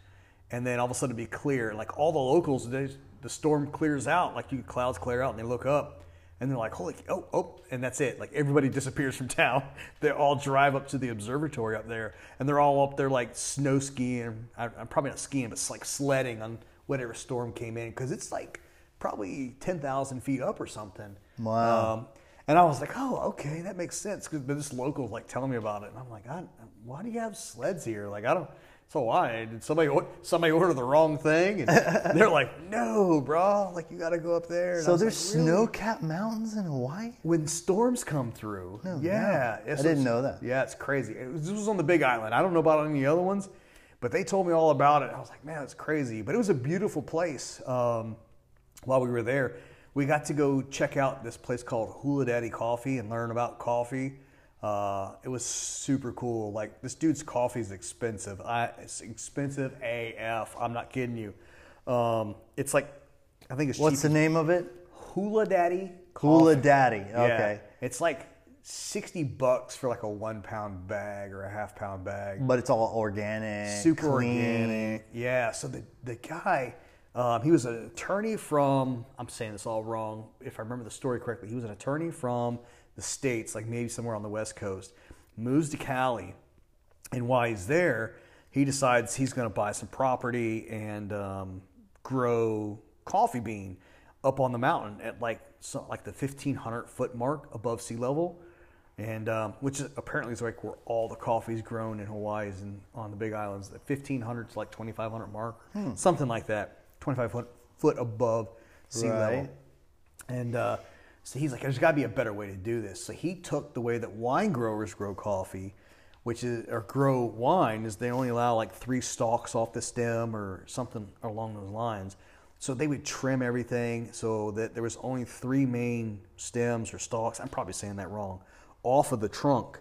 and then all of a sudden it'd be clear. Like all the locals, they, the storm clears out, like you clouds clear out, and they look up. And they're like, holy, oh, oh, and that's it. Like everybody disappears from town. They all drive up to the observatory up there, and they're all up there like snow skiing. I- I'm probably not skiing, but it's like sledding on whatever storm came in because it's like probably 10,000 feet up or something. Wow. Um, and I was like, oh, okay, that makes sense. Because this local was like telling me about it, and I'm like, I, why do you have sleds here? Like, I don't. So why did somebody somebody order the wrong thing? And they're like, no, bro, like you got to go up there. And so there's like, really? snow-capped mountains in Hawaii. when storms come through. yeah, no. I didn't know that. Yeah, it's crazy. It was, this was on the Big Island. I don't know about any other ones, but they told me all about it. I was like, man, it's crazy. But it was a beautiful place. Um, while we were there, we got to go check out this place called Hula Daddy Coffee and learn about coffee. Uh, it was super cool. Like this dude's coffee is expensive. I, it's expensive AF. I'm not kidding you. Um, it's like I think it's What's cheap the name of it? Hula Daddy. Hula Coffee. Daddy. Yeah. Okay. It's like 60 bucks for like a one pound bag or a half pound bag. But it's all organic, Super clean. organic. Yeah. So the, the guy, um, he was an attorney from, I'm saying this all wrong, if I remember the story correctly, he was an attorney from the States, like maybe somewhere on the West Coast, moves to Cali. And while he's there, he decides he's going to buy some property and um, grow coffee bean up on the mountain at like so, like the 1500 foot mark above sea level, and um, which is, apparently is like where all the coffee is grown in Hawaii is in, on the Big Islands. The 1500 to like 2500 mark, something like that, 25 foot foot above sea level. And uh, so he's like, there's got to be a better way to do this. So he took the way that wine growers grow coffee, which is, or grow wine, is they only allow like three stalks off the stem or something along those lines. So they would trim everything so that there was only three main stems or stalks. I'm probably saying that wrong, off of the trunk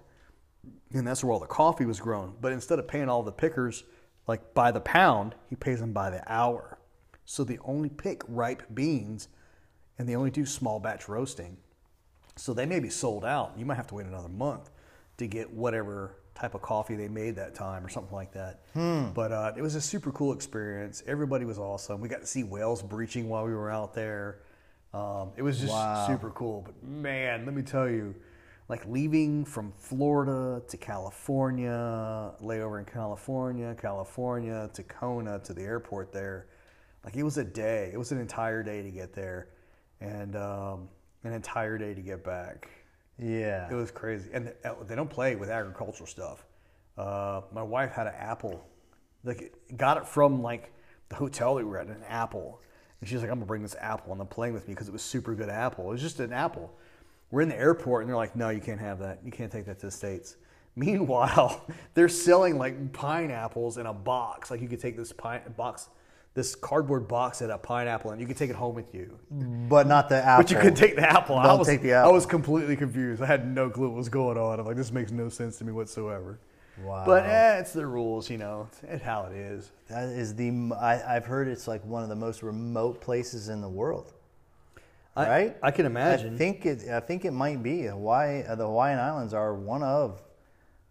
and that's where all the coffee was grown. But instead of paying all the pickers like by the pound, he pays them by the hour. So they only pick ripe beans, and they only do small batch roasting. So they may be sold out. You might have to wait another month to get whatever type of coffee they made that time or something like that. But uh, it was a super cool experience. Everybody was awesome. We got to see whales breaching while we were out there. Um, it was just Wow. super cool. But man, let me tell you, like leaving from Florida to California, layover in California, California to Kona to the airport there, like it was a day. It was an entire day to get there, and um, an entire day to get back. Yeah. It was crazy, and they- they don't play with agricultural stuff. Uh, my wife had an apple, like got it from like the hotel that we were at, an apple, and she's like, "I'm gonna bring this apple on the plane with me because it was super good apple. It was just an apple." We're in the airport, and they're like, "No, you can't have that. You can't take that to the states." Meanwhile, they're selling like pineapples in a box. Like you could take this pine box, this cardboard box at a pineapple, and you could take it home with you. but not the apple. But you couldn't take the apple. I Don't was, take the I was completely confused. I had no clue what was going on. I'm like, this makes no sense to me whatsoever. Wow. But eh, it's the rules, you know. It's, it's how it is. That is the. I, I've heard it's like one of the most remote places in the world. I- right? I can imagine. I think it. I think it might be Hawaii. Uh, the Hawaiian Islands are one of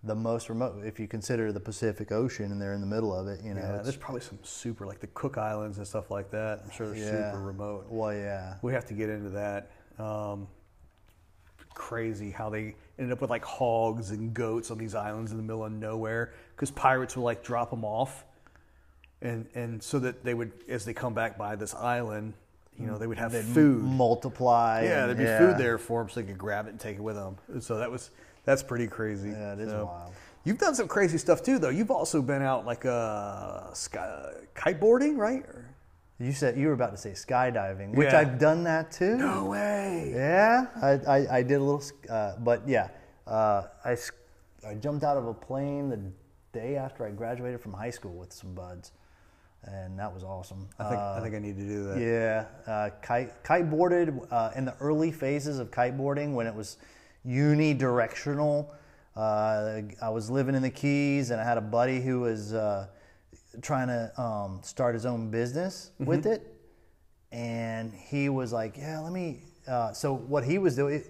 the most remote. If you consider the Pacific Ocean and they're in the middle of it, you know. Yeah, there's probably some super, like the Cook Islands and stuff like that. I'm sure they're yeah. super remote. Well, yeah. We have to get into that. Um, crazy how they ended up with like hogs and goats on these islands in the middle of nowhere because pirates would like drop them off, and and so that they would as they come back by this island, you know, they would have They'd food. multiply. Yeah, and- there'd be yeah. food there for them, so they could grab it and take it with them. So that was that's pretty crazy. Yeah, it is So, wild. You've done some crazy stuff too, though. You've also been out like uh, sky, kiteboarding, right? Or- You said you were about to say skydiving, which Yeah. I've done that too. No way. Yeah, I, I, I did a little, uh, but yeah, uh, I, I jumped out of a plane the day after I graduated from high school with some buds, and that was awesome. I think Uh, I think I need to do that. yeah, uh, kite kiteboarded uh, in the early phases of kiteboarding when it was unidirectional. Uh, I was living in the Keys, and I had a buddy who was uh, trying to um, start his own business with it, and he was like, "Yeah, let me." Uh, so what he was doing,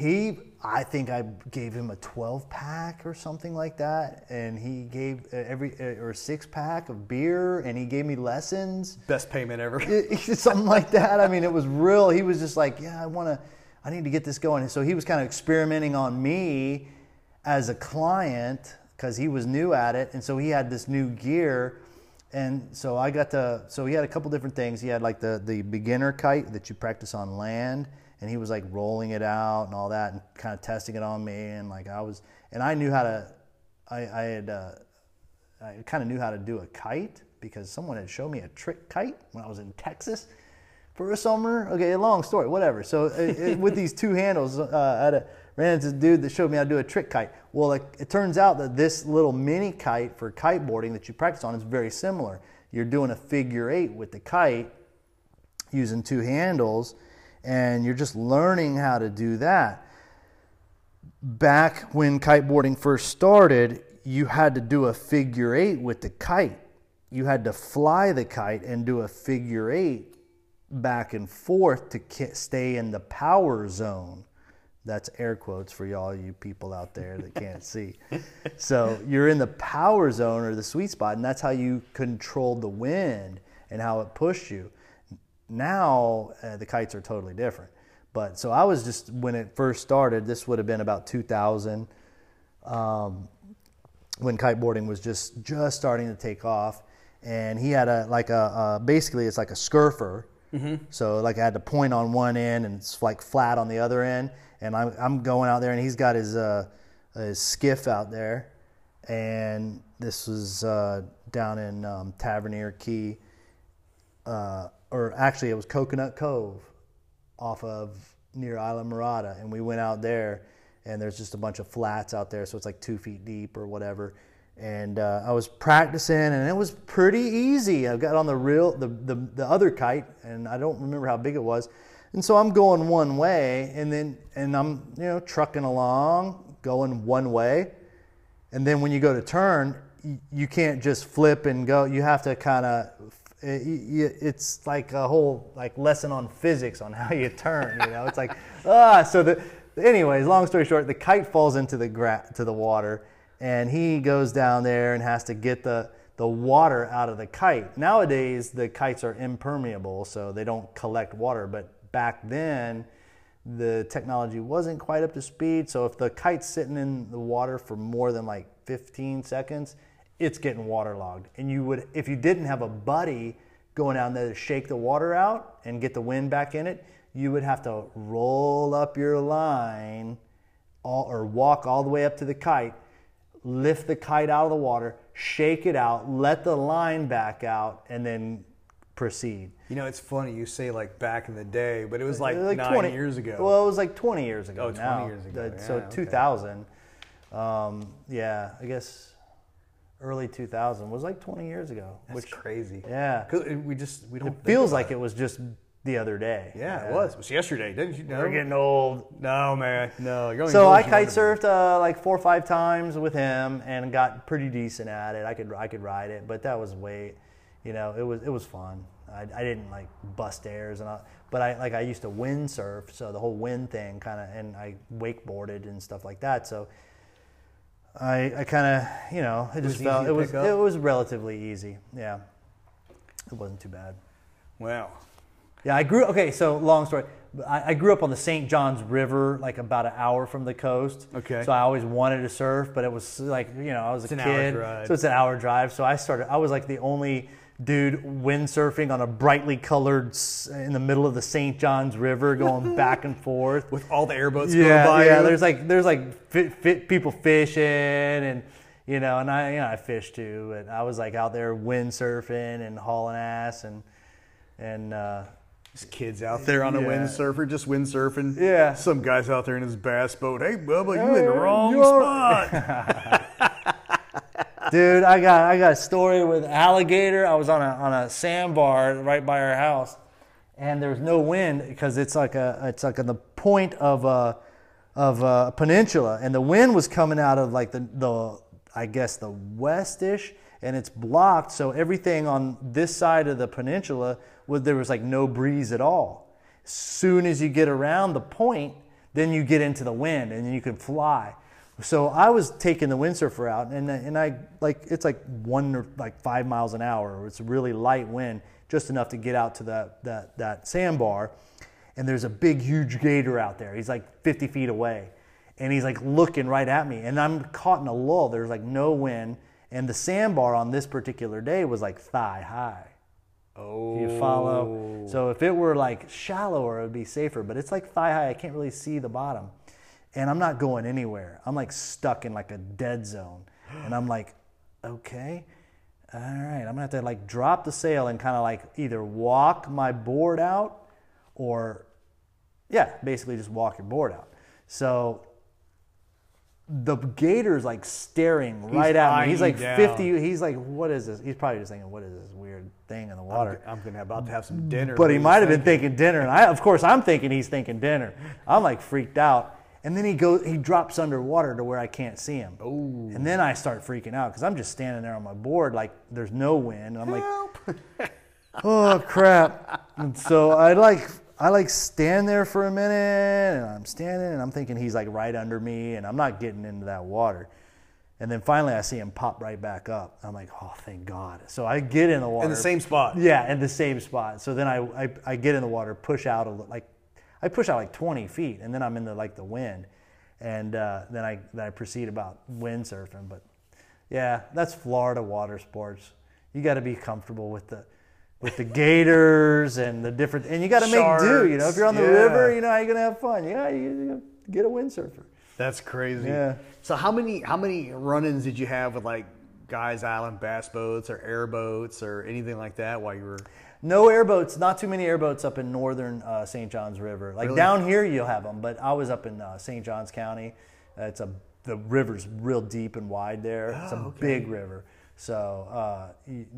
he, I think I gave him a 12 pack or something like that, and he gave uh, every uh, or a six pack of beer, and he gave me lessons Best payment ever. something like that. I mean, it was real. He was just like, yeah, I want to, I need to get this going. So he was kind of experimenting on me as a client because he was new at it, and so he had this new gear. And so I got to, so he had a couple different things. He had like the the beginner kite that you practice on land, and he was like rolling it out and all that, and kind of testing it on me. And like I was, and I knew how to, I, I had. Uh, I kind of knew how to do a kite because someone had shown me a trick kite when I was in Texas for a summer. Okay, a long story, whatever. So uh, uh, with these two handles, uh, I had a, ran into a dude that showed me how to do a trick kite. Well, it, it turns out that this little mini kite for kiteboarding that you practice on is very similar. You're doing a figure eight with the kite using two handles, and you're just learning how to do that back when kiteboarding first started, you had to do a figure eight with the kite. You had to fly the kite and do a figure eight back and forth to stay in the power zone. That's air quotes for y'all, you people out there that can't see. So you're in the power zone or the sweet spot, and that's how you controlled the wind and how it pushed you. Now uh, the kites are totally different. But so I was just when it first started. This would have been about 2000, um, when kiteboarding was just just starting to take off. And he had a like a uh, basically it's like a Skurfer. So like I had to point on one end and it's like flat on the other end. And I'm I'm going out there and he's got his uh, his skiff out there. And this was uh, down in um, Tavernier Key, uh, or actually it was Coconut Cove off of near Islamorada, and we went out there, and there's just a bunch of flats out there, so it's like two feet deep or whatever. And uh, I was practicing, and it was pretty easy. I got on the real the, the the other kite, and I don't remember how big it was. And so I'm going one way, and then and I'm you know trucking along, going one way, and then when you go to turn, y- you can't just flip and go. You have to kind of. It's like a whole like lesson on physics on how you turn. You know, it's like ah. So the anyways, long story short, the kite falls into the gra- to the water, and he goes down there and has to get the the water out of the kite. Nowadays, the kites are impermeable, so they don't collect water. But back then, the technology wasn't quite up to speed. So if the kite's sitting in the water for more than like 15 seconds, it's getting waterlogged. And you would, if you didn't have a buddy going down there to shake the water out and get the wind back in it, you would have to roll up your line all, or walk all the way up to the kite, lift the kite out of the water, shake it out, let the line back out, and then proceed. You know, it's funny you say like back in the day, but it was like, nine years ago. Well, it was like 20 years ago. Oh, 20 now. years ago, so yeah, okay. 2000. Um, yeah, I guess early 2000 was like 20 years ago. That's which crazy. yeah, 'Cause it- we just we don't. it feels like it was just the other day. Yeah, it was. It was yesterday, didn't you know? We're getting old. no, man, no. You're So I as you want kite surfed uh, like four or five times with him and got pretty decent at it. I could I could ride it, but that was way, you know, it was it was fun. I, I didn't like bust airs and all, but I like I used to windsurf, so the whole wind thing kind of, and I wakeboarded and stuff like that. So I I kind of you know it was just felt it was up? it was relatively easy. Yeah, it wasn't too bad. Wow. Yeah, I grew. Okay, so long story. I, I grew up on the St. Johns River, like about an hour from the coast. Okay. So I always wanted to surf, but it was like you know I was It's a an hour kid, drive. so it's an hour drive. So I started. I was like the only dude windsurfing on a brightly colored s- in the middle of the St. Johns River, going back and forth. With all the airboats yeah, going by yeah. you. There's like there's like fit, fit people fishing and. You know, and I, you know, I fished too, and I was like out there windsurfing and hauling ass, and and uh, Just kids out there on a Yeah. windsurfer, just windsurfing. Yeah. Some guys out there in his bass boat. Hey, Bubba, you in the wrong spot. Dude, I got I got a story with alligator. I was on a on a sandbar right by our house, and there was no wind because it's like a it's like on the point of a of a peninsula, and the wind was coming out of like the the I guess the westish, and it's blocked. So everything on this side of the peninsula was there was like no breeze at all. As soon as you get around the point, then you get into the wind, and you can fly. So I was taking the windsurfer out, and and I like it's like one or like five miles an hour. It's a really light wind, just enough to get out to that that that sandbar. And there's a big, huge gator out there. He's like 50 feet away, and he's like looking right at me. And I'm caught in a lull. There's like no wind, and the sandbar on this particular day was like thigh high. oh. You follow? So oh. if it were like shallower, it would be safer. But it's like thigh high. I can't really see the bottom. And I'm not going anywhere. I'm like stuck in like a dead zone. And I'm like, okay, all right. I'm gonna have to like drop the sail and kind of like either walk my board out or, yeah, basically just walk your board out. So the gator's like staring right at me. He's like down. 50. He's like, what is this? He's probably just thinking, what is this weird thing in the water? I'm gonna about to have some dinner. But he might have been thinking dinner, and I, of course, I'm thinking he's thinking dinner. I'm like freaked out, and then he goes, he drops underwater to where I can't see him. Ooh. And then I start freaking out because I'm just standing there on my board, like there's no wind, and I'm like, oh crap! And so I like, I like stand there for a minute, and I'm standing, and I'm thinking he's like right under me, and I'm not getting into that water. And then finally, I see him pop right back up. I'm like, oh, thank God. So I get in the water. in the same spot. Yeah, in the same spot. So then I, I, I get in the water, push out a, li- like, I push out like 20 feet, and then I'm in the like the wind, and uh, then I then I proceed about windsurfing. But yeah, that's Florida water sports. You got to be comfortable with the with the gators and the different, and you got to make do. You know, if you're on the Sharks, river, you know how you're gonna have fun. Yeah, you, you get a windsurfer. That's crazy. Yeah. So how many how many run-ins did you have with like guys island bass boats or airboats or anything like that while you were? No airboats, not too many airboats up in northern uh, St. Johns River. Like Really? down here, you'll have them, but I was up in uh, St. Johns County. Uh, it's a the river's real deep and wide there. it's a Oh, okay. big river, so uh,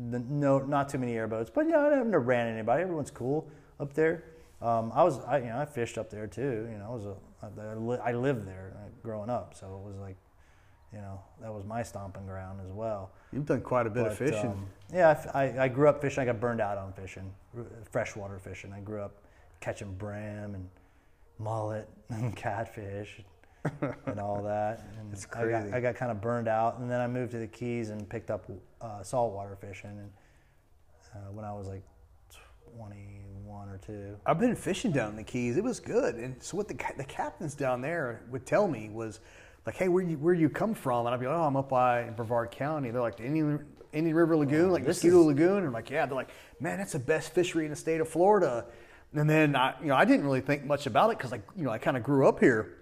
the- no, not too many airboats. But yeah, I never ran anybody. Everyone's cool up there. Um, I was, I, you know, I fished up there too. You know, I was a, I, lived there uh, growing up, so it was like, you know, that was my stomping ground as well. You've done quite a bit of fishing. um, yeah, I grew up fishing. I got burned out on fishing, freshwater fishing. I grew up catching bream and mullet and catfish and all that. And It's I got. I got kind of burned out, and then I moved to the Keys and picked up uh, saltwater fishing. And uh, when I was like 21 or two. I've been fishing down in the Keys. It was good. And so what the the captains down there would tell me was like, "Hey, where you where you come from?" And I'd be like, "Oh, I'm up by Brevard County." They're like, "Indian Indian River Lagoon, like this Mosquito is- Lagoon." And I'm like, "Yeah." They're like, "Man, that's the best fishery in the state of Florida." And then I, you know, I didn't really think much about it because I, you know, I kind of grew up here.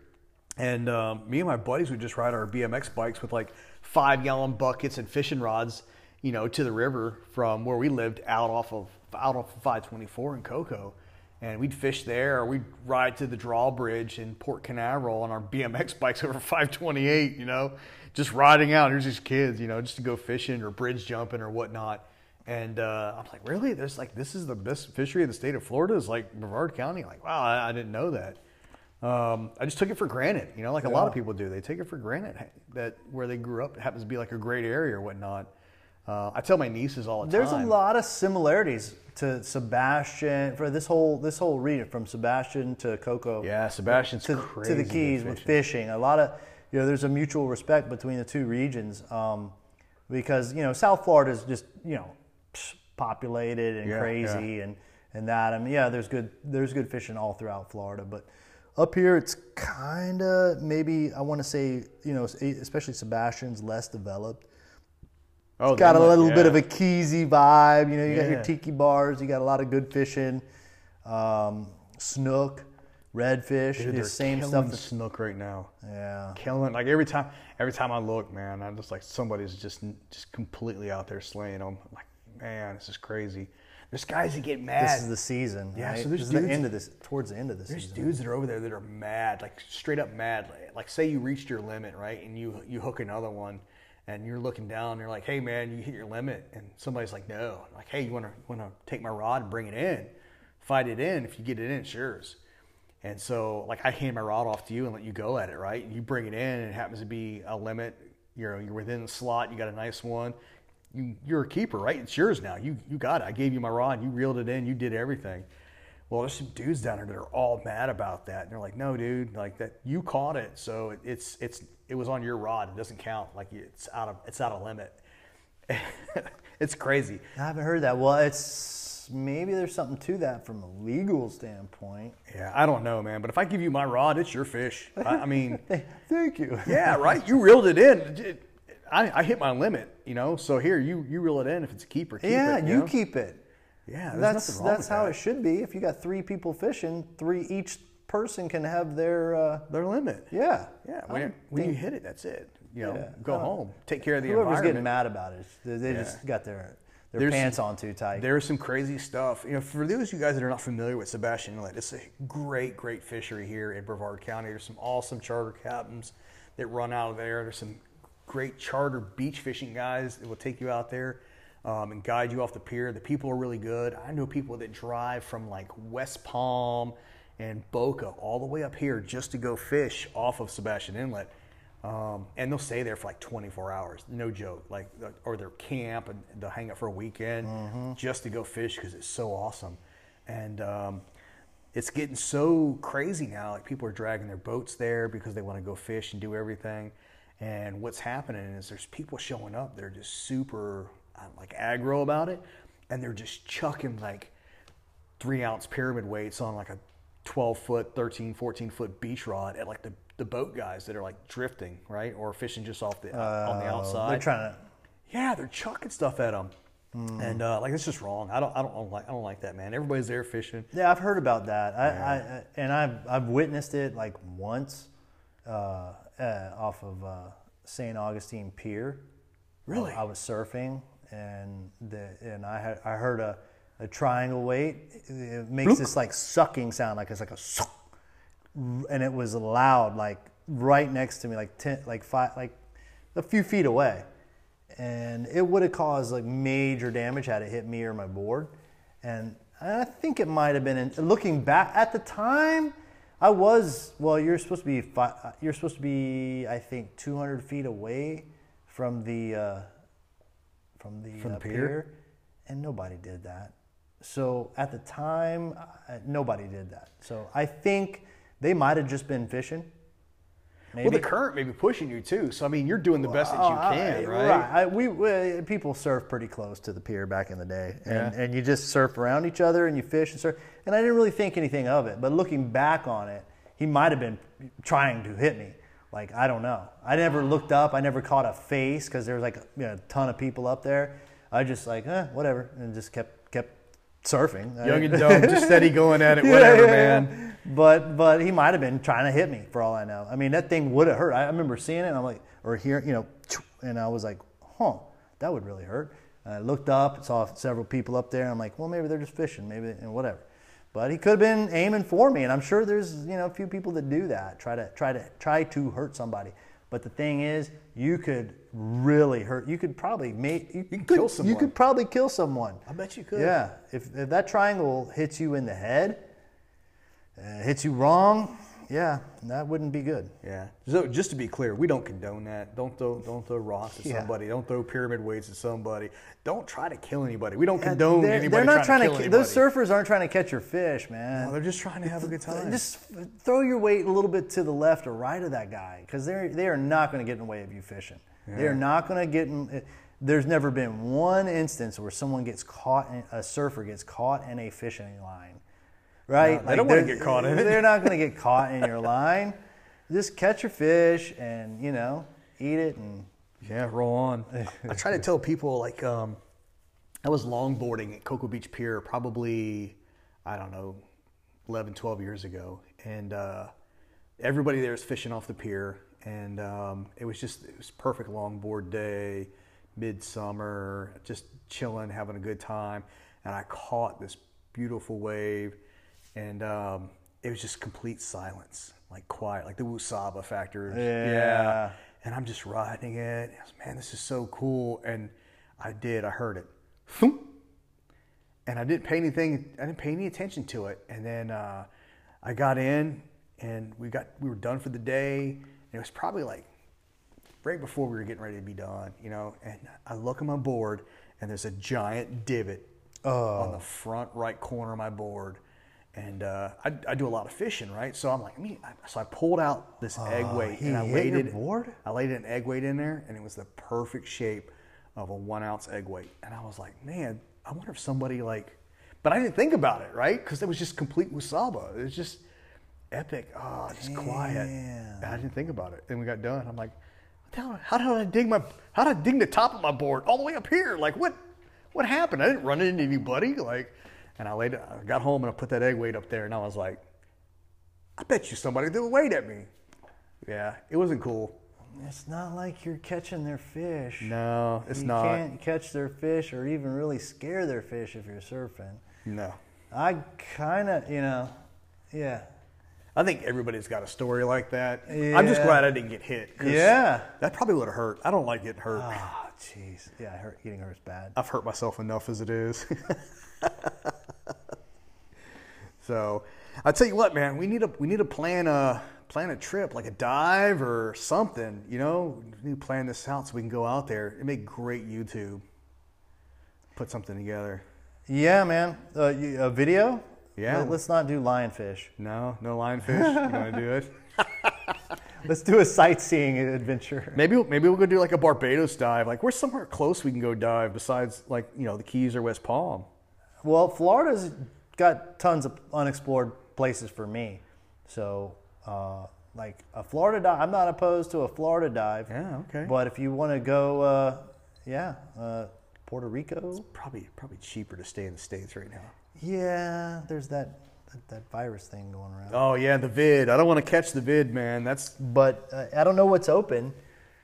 And um, me and my buddies would just ride our BMX bikes with like five gallon buckets and fishing rods, you know, to the river from where we lived out off of out off of 524 in Cocoa. And we'd fish there, or we'd ride to the drawbridge in Port Canaveral on our BMX bikes over 528, you know, just riding out. Here's these kids, you know, just to go fishing or bridge jumping or whatnot. And uh, I'm like, really? There's like, this is the best fishery in the state of Florida is like Brevard County? Like, wow, I, I didn't know that. Um, I just took it for granted, you know, like a lot of people do. They take it for granted that where they grew up happens to be like a great area or whatnot. Uh, I tell my nieces all the There's time. There's a lot of similarities to Sebastian for this whole this whole region from Sebastian to Cocoa. Yeah, Sebastian's to, crazy to the Keys with fishing. fishing. A lot of you know, there's a mutual respect between the two regions um, because you know South Florida is just you know populated and Yeah, crazy and and that. I mean, yeah, there's good there's good fishing all throughout Florida, but up here it's kind of maybe I want to say you know especially Sebastian's less developed oh, got a little bit of a keysy vibe. You know, you got your tiki bars. You got a lot of good fishing, um, snook, redfish. Dude, the same stuff. That's, snook right now. yeah, Killing like every time, every time I look, man, I'm just like somebody's just just completely out there slaying them. Like, man, this is crazy. There's guys that get mad. this is the season. Yeah, right? so there's this is the dudes- end of this, towards the end of the There's season. dudes that are over there that are mad, like straight up mad. Like, like say you reached your limit, right, and you you hook another one, and you're looking down, and you're like, hey man, you hit your limit, and somebody's like, no, like hey, you want to want to take my rod and bring it in, fight it in. If you get it in, it's yours. And so like I hand my rod off to you and let you go at it, right? You bring it in, and it happens to be a limit. You're you're within the slot. You got a nice one. You you're a keeper, right? It's yours now. You you got it. I gave you my rod. You reeled it in. You did everything. Well, there's some dudes down there that are all mad about that. And they're like, "No, dude, like that. You caught it, so it, it's it's it was on your rod. It doesn't count. Like it's out of it's out of limit. it's crazy. I haven't heard that. Well, it's maybe there's something to that from a legal standpoint. Yeah, I don't know, man. But if I give you my rod, it's your fish. I, I mean, thank you. yeah, right. You reeled it in. I, I hit my limit, you know. So here, you you reel it in. If it's a keeper, keep yeah, it. you know? keep it. Yeah, that's that's how that. it should be. If you got three people fishing, three each person can have their uh, Their limit. yeah. Yeah, when, when you hit it, that's it. You know, Yeah. go home, take care of the Whoever's environment. getting mad about it, they, they Yeah. just got their their There's- pants on too tight. There's some crazy stuff. You know, for those of you guys that are not familiar with Sebastian Inlet, it's a great, great fishery here in Brevard County. There's some awesome charter captains that run out of there. There's some great charter beach fishing guys that will take you out there um, and guide you off the pier. The people are really good. I know people that drive from like West Palm and Boca all the way up here just to go fish off of Sebastian Inlet. Um, and they'll stay there for like 24 hours, no joke. Like, or they'll camp and they'll hang out for a weekend just to go fish because it's so awesome. And um, it's getting so crazy now. Like people are dragging their boats there because they want to go fish and do everything. And what's happening is there's people showing up. They're just super uh, like aggro about it, and they're just chucking like three ounce pyramid weights on like a 12 foot 13 14 foot beach rod at like the, the boat guys that are like drifting right? Or fishing just off the on the Oh, outside. They're trying to. yeah they're chucking stuff at them and uh, like it's just wrong. I don't, I don't I don't like I don't like that man. Everybody's there fishing. Yeah, I've heard about that. I, I, I and I've I've witnessed it like once. Uh, uh, off of uh, St. Augustine Pier. Really? I was surfing and the and I had I heard a, a triangle weight. It makes this like sucking sound, like it's like a suck, and it was loud, like right next to me, like ten, like five, like a few feet away, and it would have caused like major damage had it hit me or my board, and I think it might have been. In, looking back at the time, I was well. You're supposed to be you're supposed to be I think 200 feet away from the uh, from the, From the uh, pier? and nobody did that. So at the time, uh, nobody did that. So I think they might have just been fishing. Maybe. Well, the current may be pushing you too. So I mean, you're doing the best that you Oh, I- can, right? I, we, we people surf pretty close to the pier back in the day, and, Yeah. and you just surf around each other and you fish and surf. And I didn't really think anything of it, but looking back on it, he might have been trying to hit me. Like I don't know. I never looked up. I never caught a face because there was like you know, a ton of people up there. I just like eh, whatever, and just kept kept surfing. Young and dumb, just steady going at it, whatever, man. But but he might have been trying to hit me for all I know. I mean, that thing would have hurt. I remember seeing it, and I'm like, or hearing, you know, and I was like, huh, that would really hurt. And I looked up, saw several people up there, and I'm like, well, maybe they're just fishing, maybe and whatever. But he could have been aiming for me, and I'm sure there's you know a few people that do that, try to try to try to hurt somebody. But the thing is, you could really hurt. You could probably make you, can could, kill You someone. could probably kill someone. I bet you could. Yeah, if, if that triangle hits you in the head, uh, hits you wrong, yeah, that wouldn't be good. Yeah. So just to be clear, we don't condone that. Don't throw don't throw rocks at Yeah. somebody. Don't throw pyramid weights at somebody. Don't try to kill anybody. We don't Yeah, condone they're, anybody they're not trying, trying to to. those surfers aren't trying to catch your fish, man. No, they're just trying to have a good time. Just throw your weight a little bit to the left or right of that guy because they're they are not going to get in the way of you fishing. They are not going to get in. eh, There's never been one instance where someone gets caught, in, a surfer gets caught in a fishing line, right? No, they don't wanna they're- get caught in it. They're not going to get caught in your line. Just catch your fish and you know eat it and Yeah, roll on. I try to tell people like um, I was longboarding at Cocoa Beach Pier probably I don't know 11, 12 years ago, and uh, everybody there is fishing off the pier, and um, it was just it was perfect longboard day, midsummer, just chilling, having a good time, and I caught this beautiful wave, and um, it was just complete silence, like quiet, like the Woosaba factor. Yeah. And I'm just riding it. I was, Man, this is so cool. And I did. I heard it. And I didn't pay anything. I didn't pay any attention to it. And then uh, I got in, and we got we were done for the day. And it was probably like right before we were getting ready to be done, you know. And I look at my board, and there's a giant divot on the front right corner of my board. And uh, I, I do a lot of fishing, right? So I'm like, I mean, I- so I pulled out this egg weight and I laid it. board? I laid an egg weight in there, and it was the perfect shape of a one ounce egg weight. And I was like, man, I wonder if somebody like, but I didn't think about it, right? Because it was just complete wasaba. It was just epic. Oh, just quiet. And I didn't think about it. Then we got done. I'm like, what the hell- how did I dig my, how did I dig the top of my board all the way up here? Like what, what happened? I didn't run into anybody. Like, and I laid, I got home and I put that egg weight up there, and I was like, I bet you somebody threw a weight at me. Yeah, it wasn't cool. it's not like you're catching their fish. No, it's you not. You can't catch their fish or even really scare their fish if you're surfing. No. I kind of, you know, yeah. I think everybody's got a story like that. I'm just glad I didn't get hit. Yeah. That probably would have hurt. I don't like getting hurt. Oh, jeez. Yeah, hurt, getting hurt's bad. I've hurt myself enough as it is. so, I tell you what, man, we need a we need to plan a plan a trip like a dive or something. You know, we need to plan this out so we can go out there. It'd make great YouTube. Put something together. Yeah, man. Uh, you, a video? Yeah. Let, us not do lionfish. No, no lionfish. you want to do it? Let's do a sightseeing adventure. Maybe maybe we'll go do like a Barbados dive. Like we're somewhere close we can go dive besides like you know the Keys or West Palm. Well, Florida's got tons of unexplored places for me. So, uh, like a Florida dive, I'm not opposed to a Florida dive. Yeah, okay. But if you want to go, uh, yeah, uh, Puerto Rico. Probably probably cheaper to stay in the states right now. Yeah, there's that, that that virus thing going around. Oh yeah, the vid. I don't want to catch the vid, man. That's But uh, I don't know what's open.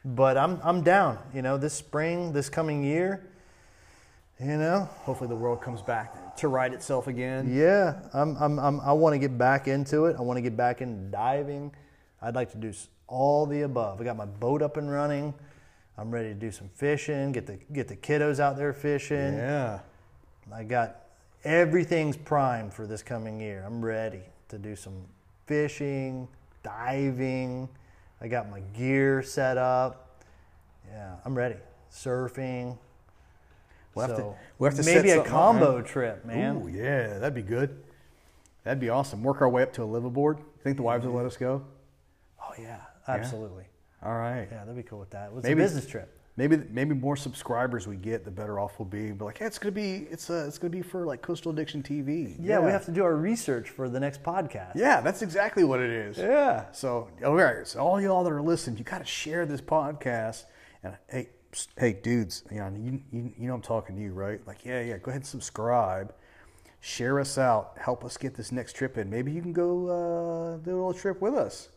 But I'm I'm down. You know, this spring, this coming year. You know, hopefully the world comes back to right itself again. Yeah, I'm, I'm, I'm, I want to get back into it. I want to get back into diving. I'd like to do all the above. I got my boat up and running. I'm ready to do some fishing. Get the get the kiddos out there fishing. Yeah. I got everything's primed for this coming year. I'm ready to do some fishing, diving. I got my gear set up. Yeah, I'm ready. Surfing. We'll have to- we'll have to maybe a something up, combo trip, man. Ooh, yeah, that'd be good. That'd be awesome. Work our way up to a liveaboard. Think the wives will let us go? Oh yeah, absolutely. All right. Yeah, that'd be cool with that. It's Maybe- a business trip. Maybe maybe more subscribers we get, the better off we'll be. But like, hey, it's gonna be it's uh, it's gonna be for like Coastal Addiction TV. Yeah, we have to do our research for the next podcast. Yeah, that's exactly what it is. Yeah. So, all right, so all y'all that are listening, you got to share this podcast. And hey, hey, dudes, you know, you, you, you know I'm talking to you, right? Like, yeah, yeah, go ahead and subscribe. Share us out. Help us get this next trip in. Maybe you can go uh, do a little trip with us.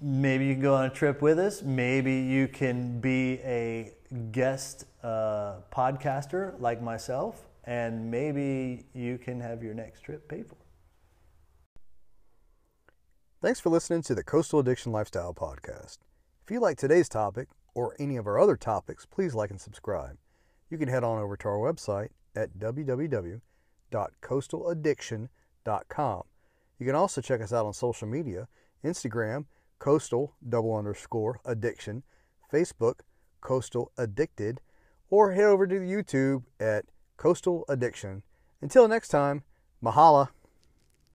Maybe you can go on a trip with us. Maybe you can be a guest uh, podcaster like myself, and maybe you can have your next trip paid for. Thanks for listening to the Coastal Addiction Lifestyle Podcast. If you like today's topic or any of our other topics, please like and subscribe. You can head on over to our website at www.coastaladdiction.com. You can also check us out on social media Instagram, coastal double underscore addiction, Facebook, coastal addicted, or head over to YouTube at coastal addiction. Until next time, mahala.